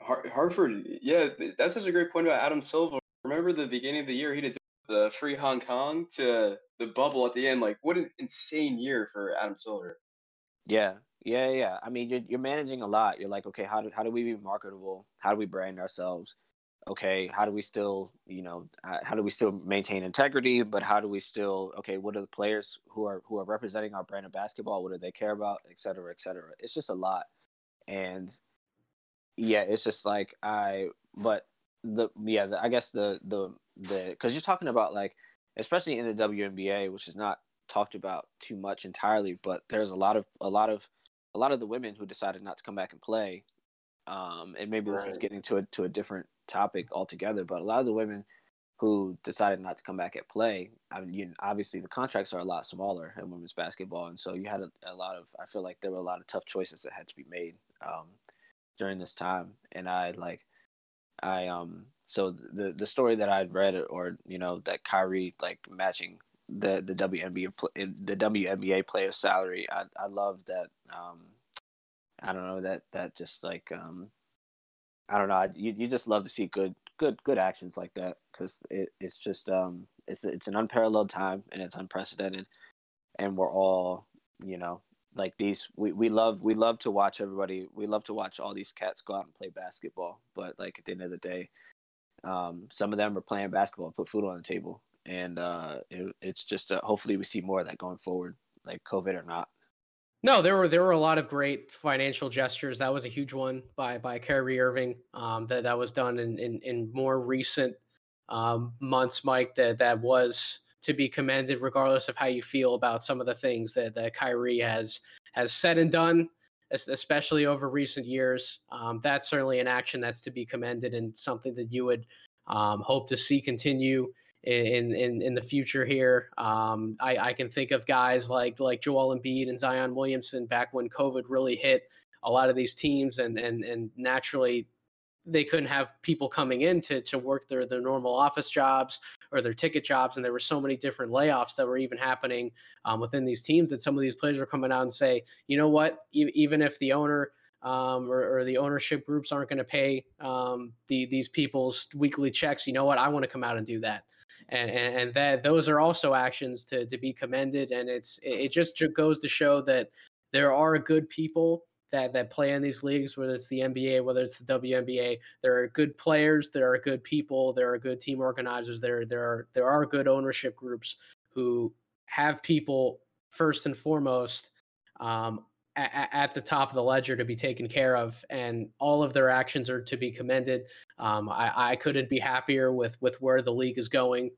Hartford, yeah, that's such a great point about Adam Silver. Remember the beginning of the year, he did the free Hong Kong to the bubble at the end. Like, what an insane year for Adam Silver. Yeah, yeah, yeah. I mean, you're, you're managing a lot. You're like, okay, how do how do we be marketable? How do we brand ourselves? Okay, how do we still, you know, uh, how do we still maintain integrity? But how do we still, okay, what are the players who are who are representing our brand of basketball? What do they care about, et cetera, et cetera? It's just a lot, and yeah, it's just like I, but the yeah, the, I guess the the the because you're talking about like, especially in the WNBA, which is not talked about too much entirely, but there's a lot of a lot of a lot of the women who decided not to come back and play. Um, and maybe this is getting to a to a different topic altogether, but a lot of the women who decided not to come back at play, I mean, you, obviously the contracts are a lot smaller in women's basketball, and so you had a, a, lot of. I feel like there were a lot of tough choices that had to be made. Um, during this time, and I like, I um, so the the story that I'd read or you know that Kyrie like matching the the WNBA the WNBA player salary, I I love that. Um, I don't know that that just like um, I don't know. You you just love to see good good good actions like that because it, it's just um it's it's an unparalleled time and it's unprecedented, and we're all you know like these we, we love we love to watch everybody we love to watch all these cats go out and play basketball. But like at the end of the day um, some of them are playing basketball put food on the table. And uh, it, it's just uh, hopefully we see more of that going forward like covid or not no, there were there were a lot of great financial gestures. That was a huge one by by Kyrie Irving. Um, that that was done in in, in more recent um, months, Mike. That that was to be commended, regardless of how you feel about some of the things that, that Kyrie has has said and done, especially over recent years. Um, that's certainly an action that's to be commended and something that you would um, hope to see continue in in, in the future here. Um, I, I can think of guys like like Joel Embiid and Zion Williamson back when COVID really hit a lot of these teams, and and and naturally they couldn't have people coming in to, to work their, their normal office jobs or their ticket jobs. And there were so many different layoffs that were even happening um, within these teams that some of these players were coming out and say, you know what, e- even if the owner um, or, or, the ownership groups aren't going to pay um, the, these people's weekly checks, you know what, I want to come out and do that. And, and, and that those are also actions to, to be commended. And it's, it just goes to show that there are good people that that play in these leagues, whether it's the NBA, whether it's the WNBA. There are good players, there are good people, there are good team organizers, there there are there are good ownership groups who have people first and foremost um, at, the top of the ledger to be taken care of, and all of their actions are to be commended. Um, I, I couldn't be happier with with where the league is going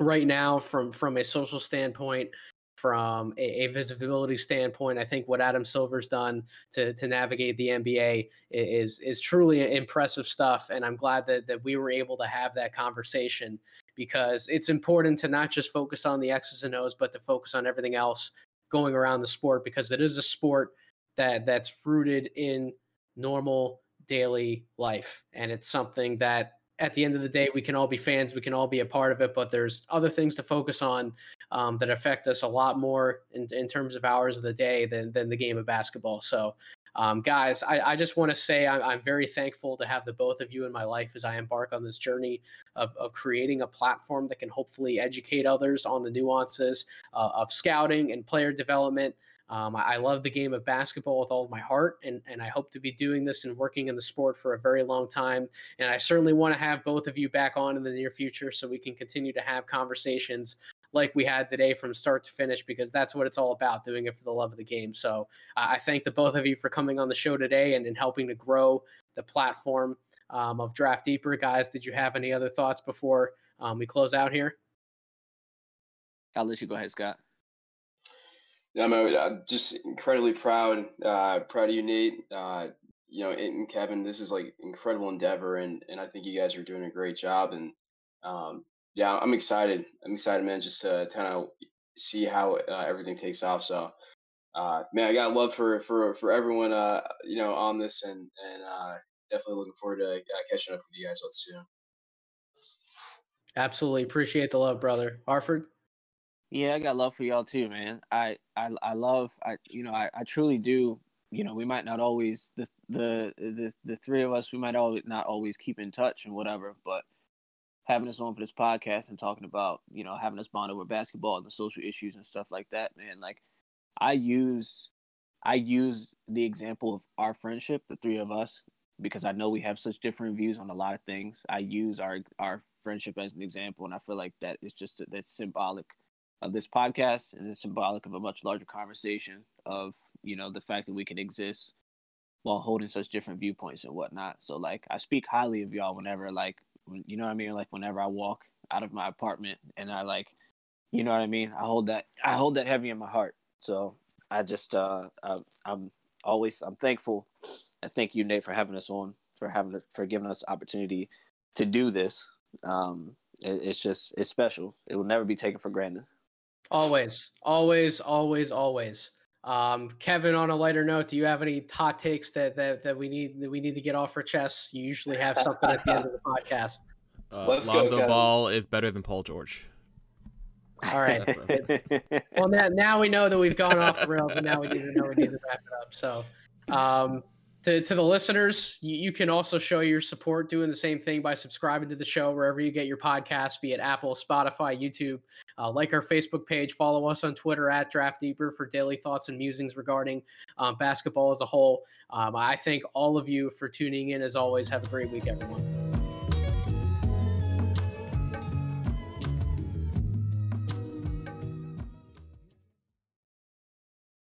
right now from from a social standpoint from a, a, visibility standpoint. I think what Adam Silver's done to to navigate the NBA is is truly impressive stuff, and I'm glad that that we were able to have that conversation because it's important to not just focus on the X's and O's, but to focus on everything else going around the sport because it is a sport that that's rooted in normal daily life, and it's something that at the end of the day, we can all be fans, we can all be a part of it, but there's other things to focus on um, that affect us a lot more in, in terms of hours of the day than, than the game of basketball. So, um, guys, I, I just want to say I'm, I'm, very thankful to have the both of you in my life as I embark on this journey of, of creating a platform that can hopefully educate others on the nuances uh, of scouting and player development. Um, I, I, love the game of basketball with all of my heart, and, and I hope to be doing this and working in the sport for a very long time. And I certainly want to have both of you back on in the near future so we can continue to have conversations like we had today from start to finish because that's what it's all about doing it for the love of the game. So uh, I thank the both of you for coming on the show today and, and helping to grow the platform um, of Draft Deeper. Guys, did you have any other thoughts before um, we close out here? I'll let you go ahead, Scott. Yeah, I'm, I'm just incredibly proud, uh, proud of you, Nate. Uh, you know, and Kevin, this is like incredible endeavor, and and I think you guys are doing a great job. And um, yeah, I'm excited. I'm excited, man, just to kind of see how uh, everything takes off. So, uh, man, I got love for for for everyone, uh, you know, on this, and and uh, definitely looking forward to uh, catching up with you guys soon. Absolutely appreciate the love, brother. Hartford. Yeah, I got love for y'all too, man. I I I love I you know I I truly do. You know, we might not always the the the the three of us we might always not always keep in touch and whatever, but having us on for this podcast and talking about you know having us bond over basketball and the social issues and stuff like that, man. Like I use I use the example of our friendship, the three of us, because I know we have such different views on a lot of things. I use our our friendship as an example, and I feel like that is just that's symbolic of this podcast, and it's symbolic of a much larger conversation of you know the fact that we can exist while holding such different viewpoints and whatnot. So like I speak highly of y'all whenever like you know what I mean like whenever I walk out of my apartment and I like you know what I mean I hold that I hold that heavy in my heart. So I just uh I, I'm always I'm thankful and thank you Nate for having us on for having for giving us opportunity to do this. Um, it, it's just it's special. It will never be taken for granted. Always, always, always, always. Um, Kevin, on a lighter note, do you have any hot takes that, that that we need that we need to get off our chests? You usually have something at the end of the podcast. Uh, Let's go, the ball is better than Paul George. All right. well, now, now we know that we've gone off the rails, and now we need to know we need to wrap it up. So, um, to, to the listeners, you, you, can also show your support doing the same thing by subscribing to the show wherever you get your podcasts, be it Apple, Spotify, YouTube. Uh, like our Facebook page, follow us on Twitter at Draft Deeper for daily thoughts and musings regarding um, basketball as a whole. Um, I thank all of you for tuning in. As always, have a great week, everyone.